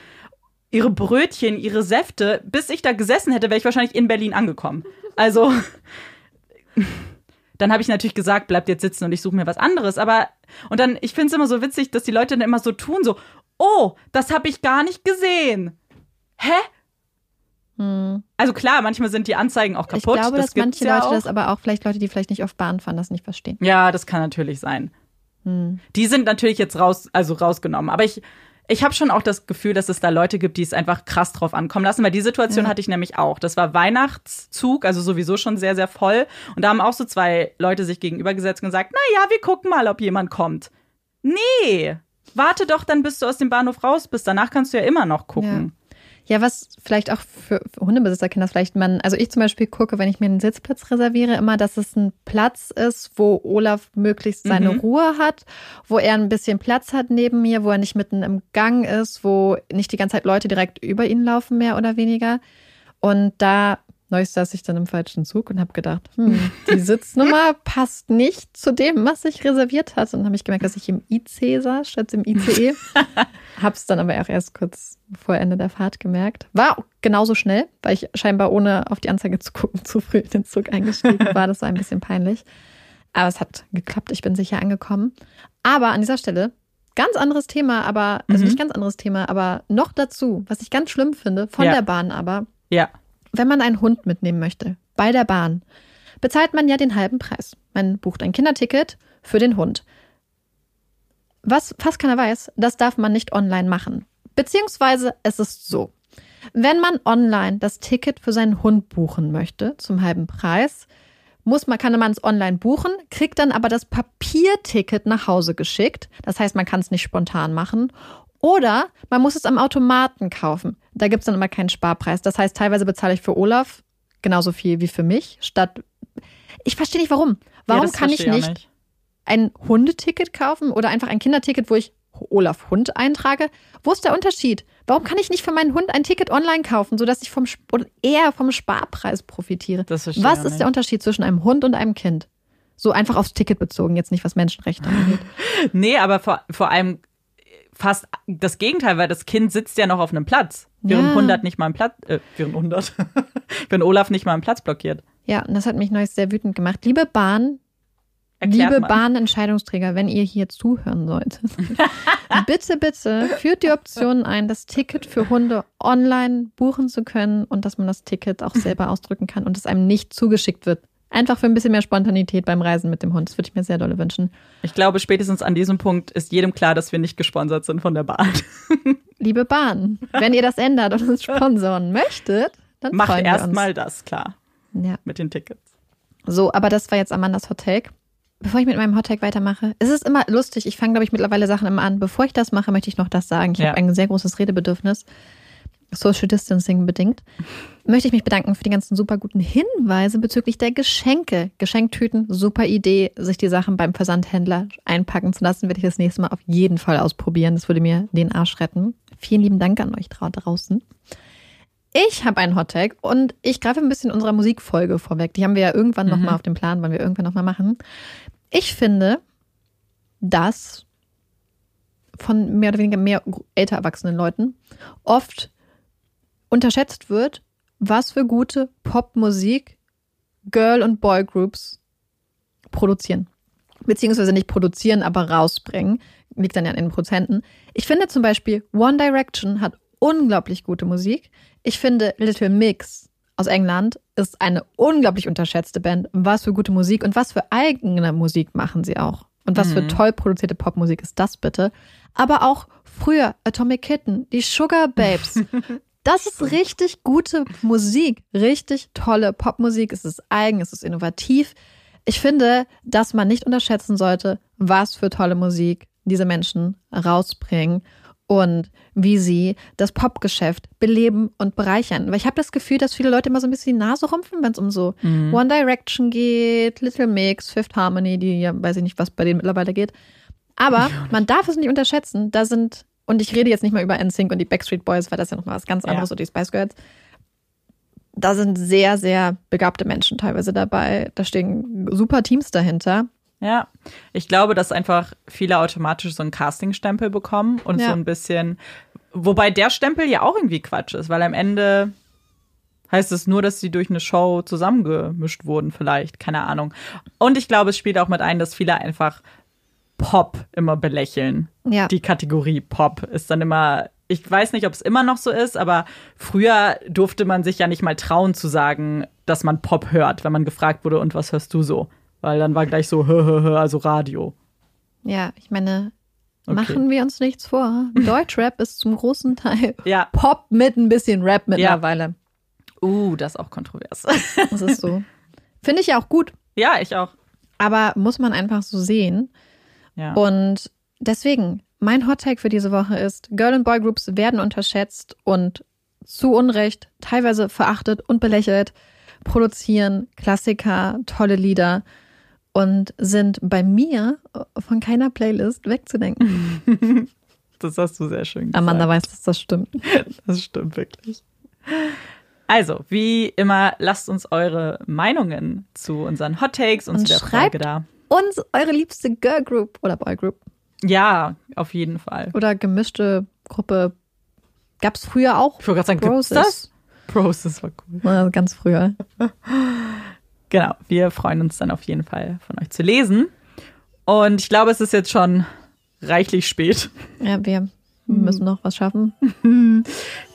ihre Brötchen, ihre Säfte. Bis ich da gesessen hätte, wäre ich wahrscheinlich in Berlin angekommen. Also [laughs] dann habe ich natürlich gesagt, bleibt jetzt sitzen und ich suche mir was anderes. Aber und dann, ich finde es immer so witzig, dass die Leute dann immer so tun, so, oh, das habe ich gar nicht gesehen. Hä?
Hm.
Also klar, manchmal sind die Anzeigen auch
Ich
kaputt.
glaube,
das
dass manche
ja
Leute
auch.
das aber auch, vielleicht Leute, die vielleicht nicht auf Bahn fahren, das nicht verstehen.
Ja, das kann natürlich sein.
Hm.
Die sind natürlich jetzt raus, also rausgenommen. Aber ich, ich habe schon auch das Gefühl, dass es da Leute gibt, die es einfach krass drauf ankommen lassen, weil die Situation
Ja.
hatte ich nämlich auch. Das war Weihnachtszug, also sowieso schon sehr, sehr voll. Und da haben auch so zwei Leute sich gegenübergesetzt und gesagt, na ja, wir gucken mal, ob jemand kommt. Nee, warte doch dann, bis du aus dem Bahnhof raus bist. Danach kannst du ja immer noch gucken.
Ja, was vielleicht auch für, für Hundebesitzer Kinder vielleicht man, also ich zum Beispiel gucke, wenn ich mir einen Sitzplatz reserviere, immer, dass es ein Platz ist, wo Olaf möglichst seine
Mhm.
Ruhe hat, wo er ein bisschen Platz hat neben mir, wo er nicht mitten im Gang ist, wo nicht die ganze Zeit Leute direkt über ihn laufen, mehr oder weniger. Und da neulich saß ich dann im falschen Zug und habe gedacht, hm, die [laughs] Sitznummer passt nicht zu dem, was ich reserviert hatte. Und dann habe ich gemerkt, dass ich im IC saß statt im ICE. [laughs] Hab's dann aber auch erst kurz vor Ende der Fahrt gemerkt. War genauso schnell, weil ich scheinbar ohne auf die Anzeige zu gucken zu früh in den Zug eingestiegen war. Das war ein bisschen peinlich. Aber es hat geklappt. Ich bin sicher angekommen. Aber an dieser Stelle ganz anderes Thema, aber also
Mhm.
nicht ganz anderes Thema, aber noch dazu, was ich ganz schlimm finde von
Ja.
der Bahn aber,
Ja.
Wenn man einen Hund mitnehmen möchte, bei der Bahn, bezahlt man ja den halben Preis. Man bucht ein Kinderticket für den Hund. Was fast keiner weiß, das darf man nicht online machen. Beziehungsweise es ist so. Wenn man online das Ticket für seinen Hund buchen möchte, zum halben Preis, muss man, kann man es online buchen, kriegt dann aber das Papierticket nach Hause geschickt. Das heißt, man kann es nicht spontan machen. Oder man muss es am Automaten kaufen. Da gibt's dann immer keinen Sparpreis. Das heißt, teilweise bezahle ich für Olaf genauso viel wie für mich. Statt. Ich verstehe nicht warum. Warum
ja,
kann ich nicht,
nicht.
ein Hundeticket kaufen oder einfach ein Kinderticket, wo ich Olaf Hund eintrage? Wo ist der Unterschied? Warum kann ich nicht für meinen Hund ein Ticket online kaufen, sodass ich vom eher vom Sparpreis profitiere?
Das verstehe
Was ist
nicht.
der Unterschied zwischen einem Hund und einem Kind? So einfach aufs Ticket bezogen, jetzt nicht was Menschenrechte angeht. [laughs]
Nee, aber vor, vor allem fast das Gegenteil, weil das Kind sitzt ja noch auf einem Platz, während
Ja.
100 nicht mal einen Platz, äh, während 100, [laughs] wenn Olaf nicht mal einen Platz blockiert.
Ja, und das hat mich neulich sehr wütend gemacht. Liebe Bahn,
Erklärt
liebe. Bahnentscheidungsträger, wenn ihr hier zuhören solltet, [laughs] bitte, bitte führt die Option ein, das Ticket für Hunde online buchen zu können und dass man das Ticket auch selber ausdrücken kann und es einem nicht zugeschickt wird. Einfach für ein bisschen mehr Spontanität beim Reisen mit dem Hund. Das würde ich mir sehr dolle wünschen.
Ich glaube, spätestens an diesem Punkt ist jedem klar, dass wir nicht gesponsert sind von der Bahn. [laughs]
Liebe Bahn, wenn ihr das ändert und uns sponsoren möchtet, dann
Macht erstmal das klar
Ja.
mit den Tickets.
So, aber das war jetzt Amandas Hot Take. Bevor ich mit meinem Hot Take weitermache, es ist immer lustig. Ich fange, glaube ich, mittlerweile Sachen immer an. Bevor ich das mache, möchte ich noch das sagen. Ich
Ja.
habe ein sehr großes Redebedürfnis. Social Distancing bedingt. Möchte ich mich bedanken für die ganzen super guten Hinweise bezüglich der Geschenke. Geschenktüten, super Idee, sich die Sachen beim Versandhändler einpacken zu lassen, werde ich das nächste Mal auf jeden Fall ausprobieren. Das würde mir den Arsch retten. Vielen lieben Dank an euch draußen. Ich habe einen Hottag und ich greife ein bisschen unserer Musikfolge vorweg. Die haben wir ja irgendwann noch mal auf dem Plan, wollen wir irgendwann noch mal machen. Ich finde, dass von mehr oder weniger mehr älter erwachsenen Leuten oft unterschätzt wird, was für gute Popmusik Girl- und Boygroups produzieren. Beziehungsweise nicht produzieren, aber rausbringen. Liegt dann ja an den Prozenten. Ich finde zum Beispiel One Direction hat unglaublich gute Musik. Ich finde Little Mix aus England ist eine unglaublich unterschätzte Band. Was für gute Musik und was für eigene Musik machen sie auch. Und was für toll produzierte Popmusik ist das bitte. Aber auch früher Atomic Kitten, die Sugar Babes. [laughs] Das ist richtig gute Musik, richtig tolle Popmusik. Es ist eigen, es ist innovativ. Ich finde, dass man nicht unterschätzen sollte, was für tolle Musik diese Menschen rausbringen und wie sie das Popgeschäft beleben und bereichern. Weil ich habe das Gefühl, dass viele Leute immer so ein bisschen die Nase rumpfen, wenn es um so One Direction geht, Little Mix, Fifth Harmony, die ja weiß ich nicht, was bei denen mittlerweile geht. Aber man darf es nicht unterschätzen. Da sind, und ich rede jetzt nicht mal über NSYNC und die Backstreet Boys, weil das ja nochmal was ganz anderes,
Ja.
oder die Spice Girls. Da sind sehr, sehr begabte Menschen teilweise dabei. Da stehen super Teams dahinter.
Ja, ich glaube, dass einfach viele automatisch so einen Casting-Stempel bekommen und
Ja.
so ein bisschen, wobei der Stempel ja auch irgendwie Quatsch ist, weil am Ende heißt es nur, dass sie durch eine Show zusammengemischt wurden, vielleicht, keine Ahnung. Und ich glaube, es spielt auch mit ein, dass viele einfach Pop immer belächeln.
Ja.
Die Kategorie Pop ist dann immer, ich weiß nicht, ob es immer noch so ist, aber früher durfte man sich ja nicht mal trauen zu sagen, dass man Pop hört, wenn man gefragt wurde, und was hörst du so? Weil dann war gleich so, hö, hö, hö, also Radio.
Ja, ich meine,
Okay.
machen wir uns nichts vor. Deutschrap ist zum großen Teil [laughs]
Ja.
Pop mit ein bisschen Rap mittlerweile.
Uh, das ist auch kontrovers.
Das ist so. [laughs] Finde ich ja auch gut,
ja, ich auch.
aber muss man einfach so sehen.
Ja.
Und deswegen, mein Hot Take für diese Woche ist, Girl- und Boygroups werden unterschätzt und zu Unrecht teilweise verachtet und belächelt, produzieren Klassiker, tolle Lieder und sind bei mir von keiner Playlist wegzudenken. [laughs]
das hast du sehr schön gesagt.
Amanda weiß, dass das stimmt. [laughs]
Das stimmt wirklich. Also, wie immer, lasst uns eure Meinungen zu unseren Hot Takes und,
Und
zu der
schreibt-
Folge da.
Und eure liebste Girl Group oder Boy Group
Ja, auf jeden Fall.
oder gemischte Gruppe. Gab es früher auch?
Ich wollte gerade sagen,
Broses.
das? Bros, das war cool.
Äh, Ganz früher. [laughs]
Genau, wir freuen uns dann auf jeden Fall von euch zu lesen. Und ich glaube, es ist jetzt schon reichlich spät.
Ja, wir müssen noch was schaffen. [laughs]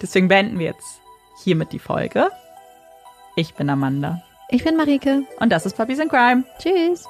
Deswegen beenden wir jetzt hiermit die Folge. Ich bin Amanda
Ich bin Marike.
und das ist Puppies in Crime.
Tschüss.